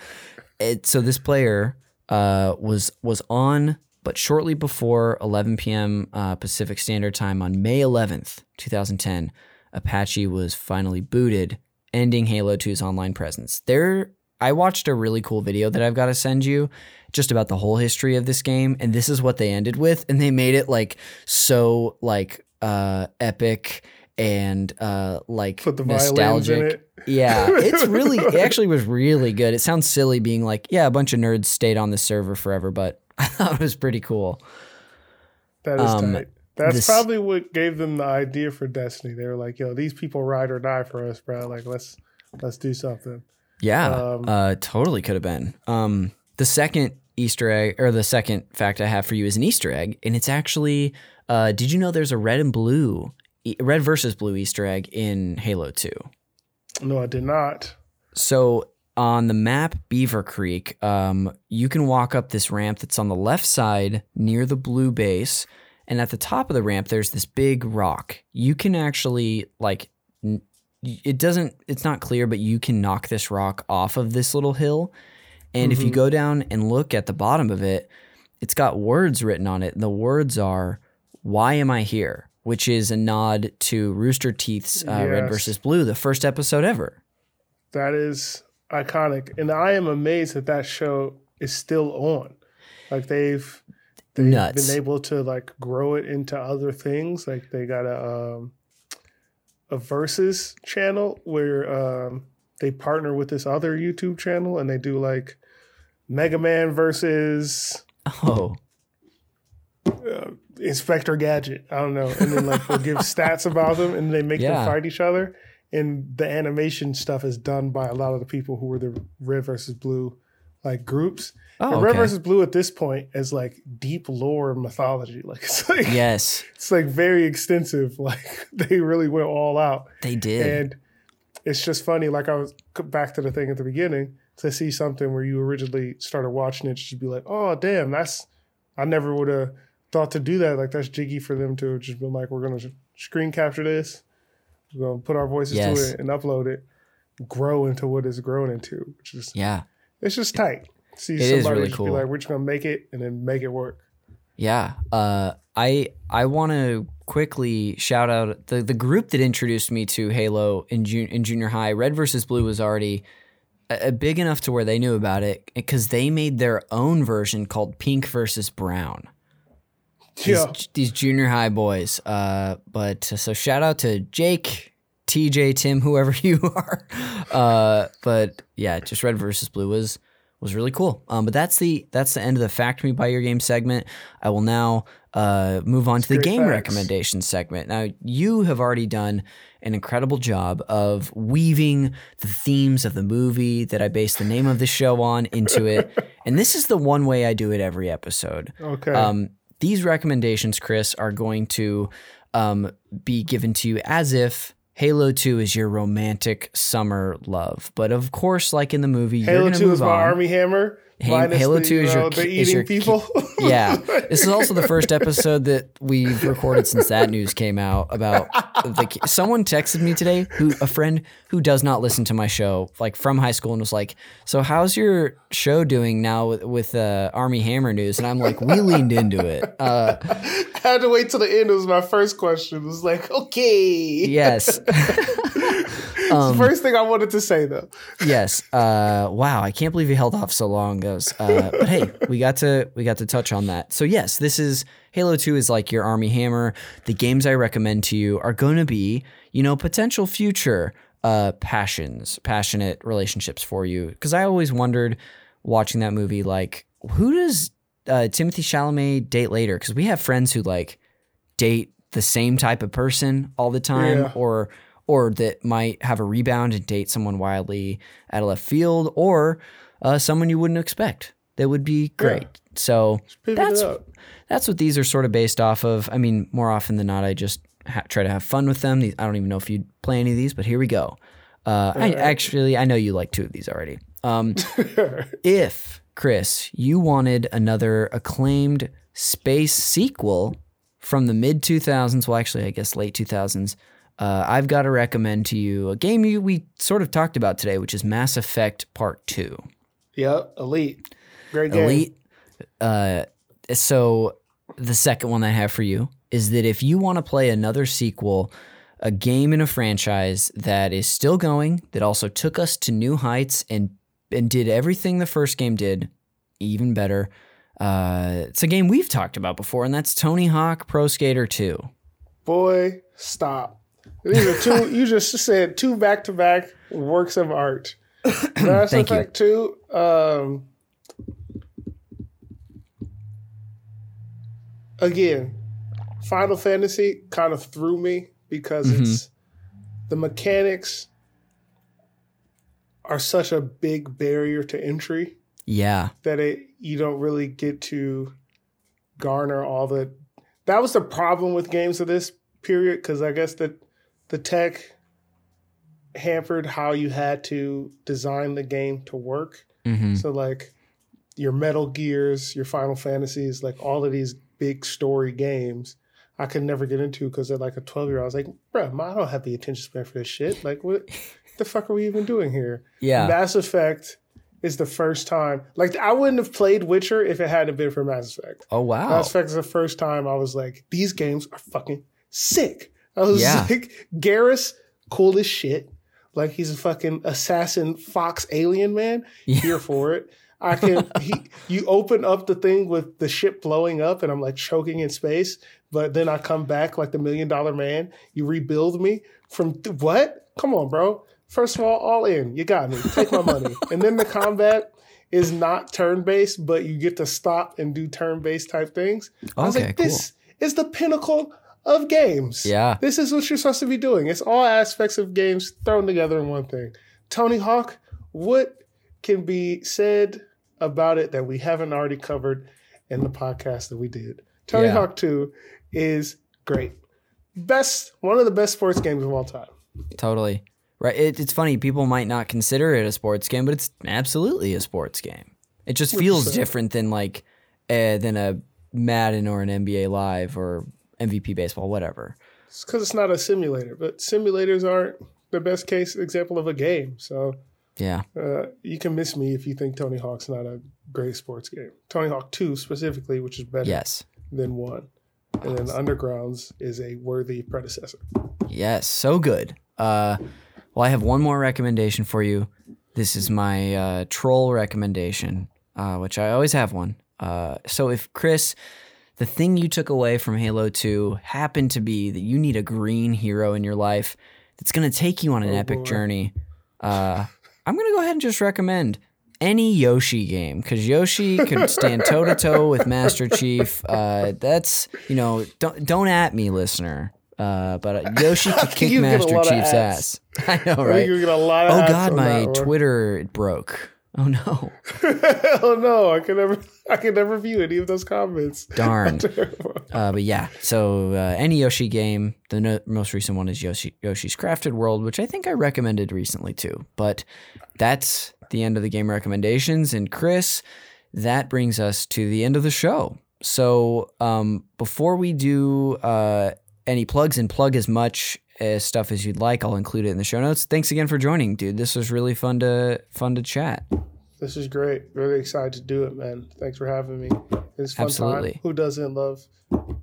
it, so this player uh, was was on, but shortly before 11 p.m. Uh, Pacific Standard Time on May 11th, 2010, Apache was finally booted, ending Halo 2's online presence. There, I watched a really cool video that I've got to send you, just about the whole history of this game, and this is what they ended with, and they made it like so like uh, epic and uh, like Put the nostalgic. in it. Yeah, it's really it actually was really good. It sounds silly being like, yeah, a bunch of nerds stayed on the server forever, but I thought it was pretty cool. That is Um, tight. That's this- probably what gave them the idea for Destiny. They were like, "Yo, these people ride or die for us, bro. Like, let's let's do something." Yeah, Um, uh, totally could have been. Um, the second Easter egg, or the second fact I have for you is an Easter egg, and it's actually. Uh, did you know there's a red and blue, red versus blue Easter egg in Halo Two? No, I did not. So on the map Beaver Creek, um, you can walk up this ramp that's on the left side near the blue base, and at the top of the ramp there's this big rock. You can actually like n- it doesn't it's not clear, but you can knock this rock off of this little hill. And if you Mhm. go down and look at the bottom of it, it's got words written on it. The words are "Why am I here?" which is a nod to Rooster Teeth's uh, Red Yes. versus Blue, the first episode ever. That is iconic, and I am amazed that that show is still on. Like they've they've Nuts. been able to like grow it into other things. Like they got a um, a versus channel where um, they partner with this other YouTube channel, and they do like Mega Man versus Oh, uh, Inspector Gadget. I don't know. And then like they'll give stats about them and they make Yeah. them fight each other. And the animation stuff is done by a lot of the people who were the Red versus Blue like groups. oh, and Red versus Blue at this point is like deep lore and mythology. Like it's like Yes, it's like very extensive. Like they really went all out. they did. And it's just funny. Like I was back to the thing at the beginning to see something where you originally started watching it, just be like, oh damn, that's I never would have thought to do that. Like that's jiggy for them to have just been like, we're gonna screen capture this, we're gonna put our voices Yes. to it and upload it, grow into what it's grown into, which is yeah, it's just tight. See It somebody really cool. be like, we're just gonna make it and then make it work. yeah. Uh, I I want to quickly shout out the the group that introduced me to Halo in jun- in junior high. Red versus Blue was already uh, big enough to where they knew about it because they made their own version called Pink versus Brown. These, Yeah. these junior high boys. Uh, but so shout out to Jake, TJ, Tim, whoever you are. Uh, but yeah, just Red versus Blue was was really cool. Um, but that's the that's the end of the Fact Me by Your Game segment. I will now uh, move on to the game facts. recommendation segment. Now you have already done an incredible job of weaving the themes of the movie that I base the name of the show on into it, and this is the one way I do it every episode. Okay. Um, these recommendations, Chris, are going to um, be given to you as if Halo 2 is your romantic summer love. But of course, like in the movie, you're Halo going to Two move is my on. Armie Hammer. Ha- Halo Two is your the is your people. yeah, this is also the first episode that we've recorded since that news came out about the. Someone texted me today, who a friend who does not listen to my show, like from high school, and was like, "So how's your show doing now with, with uh, Armie Hammer news?" And I'm like, "We leaned into it." Uh, I had to wait till the end. It was my first question. It was like, okay. yes, Um, the first thing I wanted to say though. yes. Uh, wow, I can't believe you held off so long, guys. Uh, but hey, we got to we got to touch on that. So yes, this is Halo Two is like your Armie Hammer. The games I recommend to you are going to be, you know, potential future uh, passions, passionate relationships for you. Because I always wondered watching that movie, like, who does uh, Timothée Chalamet date later? Because we have friends who like date the same type of person all the time, Yeah. or or that might have a rebound and date someone wildly out of left field, or uh, someone you wouldn't expect. That would be great. So that's that's what these are sort of based off of. I mean, more often than not, I just ha- try to have fun with them. These, I don't even know if you'd play any of these, but here we go. Uh, I actually I know you like two of these already. Um, if Chris, you wanted another acclaimed space sequel from the mid 2000s, well, actually, I guess late 2000s, uh, I've got to recommend to you a game you, we sort of talked about today, which is Mass Effect Part 2. Yep, elite. Great game. Elite. Uh, so the second one I have for you is that if you want to play another sequel, a game in a franchise that is still going, that also took us to new heights and and did everything the first game did, even better. Uh, it's a game we've talked about before, and that's Tony Hawk Pro Skater 2. Boy, stop. These are two. you just said two back to back works of art. Mass Thank you. Effect Two. Um, again, Final Fantasy kind of threw me because Mm-hmm. it's the mechanics are such a big barrier to entry Yeah, that it you don't really get to garner all the that was the problem with games of this period because i guess that the tech hampered how you had to design the game to work hmm so like your metal gears your final fantasies like all of these big story games i could never get into because at like a 12 year old i was like bro i don't have the attention span for this shit like what the fuck are we even doing here yeah, Mass Effect is the first time. Like I wouldn't have played Witcher if it hadn't been for Mass Effect. oh wow, Mass Effect is the first time I was like, these games are fucking sick. I was Yeah. like, Garrus, cool as shit. Like he's a fucking assassin fox alien man. Yeah. Here for it. I can. he, you open up the thing with the ship blowing up, and I'm like choking in space. But then I come back like the Million Dollar Man. You rebuild me from th- what? Come on, bro. First of all, all in. You got me. Take my money. and then the combat is not turn based, but you get to stop and do turn based type things. I was like, this is the pinnacle of games. Yeah. This is what you're supposed to be doing. It's all aspects of games thrown together in one thing. Tony Hawk, what can be said about it that we haven't already covered in the podcast that we did? Tony Yeah. Hawk 2 is great. Best, one of the best sports games of all time. totally. Right. It, it's funny. People might not consider it a sports game, but it's absolutely a sports game. It just feels 100%. different than like uh, than a Madden or an NBA Live or MVP baseball, whatever. It's because it's not a simulator, but simulators aren't the best case example of a game. So Yeah. uh, you can miss me if you think Tony Hawk's not a great sports game. Tony Hawk 2 specifically, which is better Yes. than 1. And then Undergrounds is a worthy predecessor. Yes. So good. Uh, well, I have one more recommendation for you. This is my uh, troll recommendation, uh, which I always have one. Uh, so if Chris, the thing you took away from Halo 2 happened to be that you need a green hero in your life that's going to take you on an Oh, epic boy. journey, uh, I'm going to go ahead and just recommend any Yoshi game because Yoshi could stand toe to toe with Master Chief. Uh, that's you know don't don't at me, listener. Uh, but Yoshi could kick You get a Master Chief's ass. I know, right? you're get a lot of Oh God, my. Twitter it broke. Oh no, oh no, I can never, I can never view any of those comments. darn. Uh, but yeah, so uh, any Yoshi game. The no- most recent one is Yoshi Yoshi's Crafted World, which I think I recommended recently too. But that's the end of the game recommendations. And Chris, that brings us to the end of the show. So um, before we do uh, any plugs and plug as much as stuff as you'd like, I'll include it in the show notes. Thanks again for joining, dude. This was really fun to fun to chat. This is great. Really excited to do it, man. Thanks for having me. It's fun Absolutely. time. Who doesn't love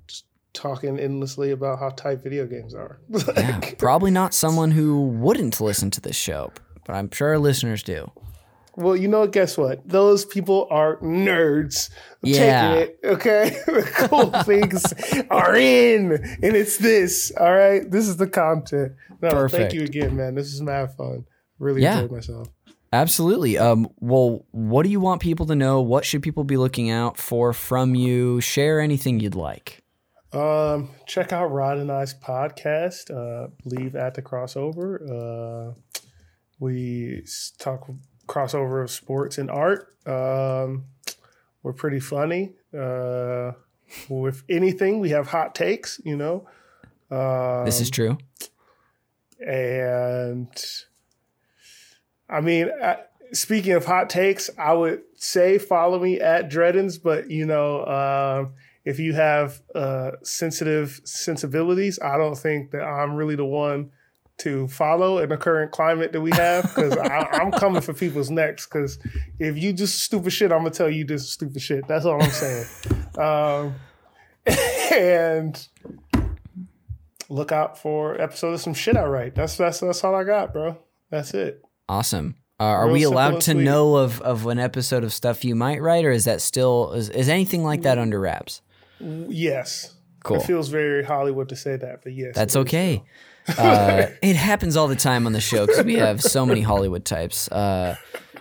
just talking endlessly about how tight video games are? Yeah, probably not someone who wouldn't listen to this show, but I'm sure our listeners do. Well, you know, guess what? Those people are nerds Yeah. taking it. Okay, the cool things are in, and it's this. All right, this is the content. No, Perfect. thank you again, man. This is mad fun. Really Yeah. enjoyed myself. Absolutely. Um, well, what do you want people to know? What should people be looking out for from you? Share anything you'd like. Um, check out Rod and I's podcast. Uh, Bleav at the crossover. Uh, we talk crossover of sports and art. Um, we're pretty funny. Uh, with anything, we have hot takes. You know. Um, This is true. and I mean, I, speaking of hot takes, I would say follow me at Dreddens, but you know, um, if you have uh, sensitive sensibilities, I don't think that I'm really the one to follow in the current climate that we have because I'm coming for people's necks. Because if you do stupid shit, I'm gonna tell you this stupid shit. That's all I'm saying. um, and look out for episodes of some shit I write. That's that's that's all I got, bro. That's it. Awesome. Uh, are Real we allowed to sweet. know of, of an episode of stuff you might write, or is that still is, is anything like that under wraps? Yes. Cool. It feels very Hollywood to say that, but yes. That's it is. Uh, it happens all the time on the show because we have so many Hollywood types. Uh,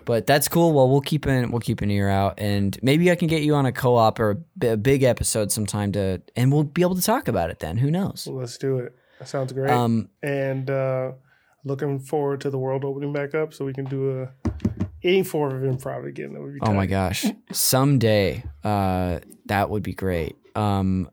but that's cool. Well, we'll keep an we'll keep an ear out, and maybe I can get you on a co-op or a, big episode sometime to, and we'll be able to talk about it then. Who knows? Let's do it. That sounds great. Um, and uh, looking forward to the world opening back up so we can do a any form of improv again. That would be Oh my gosh. Someday, uh, that would be great. Um,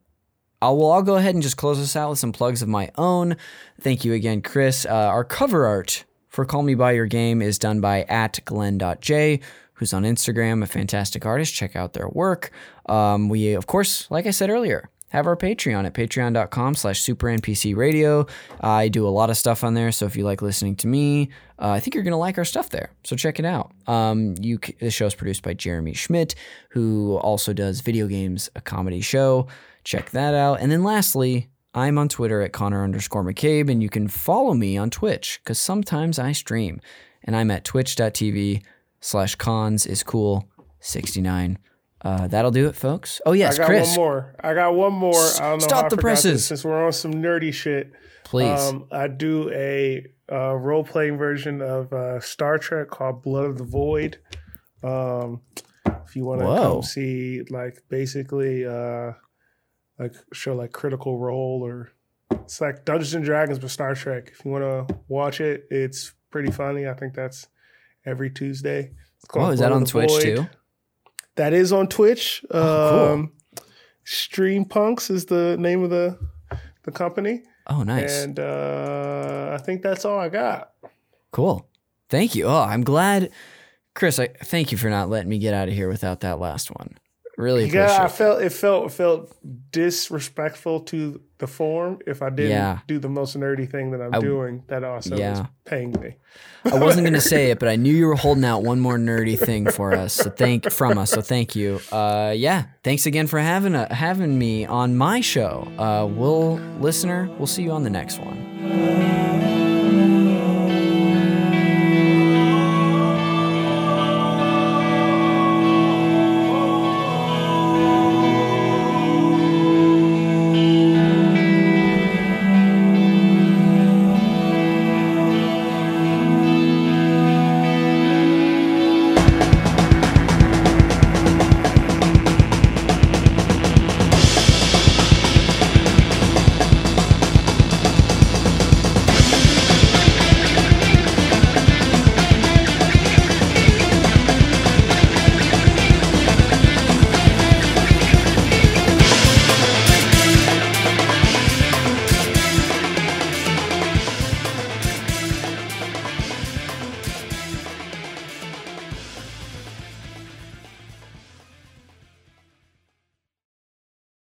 I'll, well, I'll go ahead and just close this out with some plugs of my own. Thank you again, Chris. Uh, our cover art for Call Me By Your Game is done by at glenn.j, who's on Instagram, a fantastic artist. Check out their work. Um, we, of course, like I said earlier, have our Patreon at patreon.com slash super NPC radio. I do a lot of stuff on there, so if you like listening to me, uh, I think you're going to like our stuff there. So check it out. Um, you the show is produced by Jeremy Schmidt, who also does Video Games, a comedy show. Check that out. And then lastly, I'm on Twitter at Connor underscore McCabe, and you can follow me on Twitch because sometimes I stream. And I'm at twitch.tv slash cons is cool 69. Uh, that'll do it, folks. Oh, yes, I got Chris, one more. I got one more. I don't know Stop the presses. this, Since we're on some nerdy shit, please. um, I do a uh, role playing version of uh, Star Trek called Blood of the Void. Um, if you want to come see, like, basically, uh, like show like Critical Role or it's like Dungeons and Dragons but Star Trek. If you want to watch it, it's pretty funny. I think that's every Tuesday. Oh, is that on Twitch Void. too? That is on Twitch. Oh, cool. um, Stream Punks is the name of the the company, Oh, nice. and uh, I think that's all I got. Cool. Thank you. Oh, I'm glad, Chris. I thank you for not letting me get out of here without that last one. Really appreciate. Yeah, I felt it felt it felt disrespectful to the form if I didn't Yeah. do the most nerdy thing that I'm I- doing. That also Yeah. is paying me. I wasn't going to say it, but I knew you were holding out one more nerdy thing for us. So thank from us. So thank you. Uh, yeah. Thanks again for having a, having me on my show. Uh, we'll listener. We'll see you on the next one.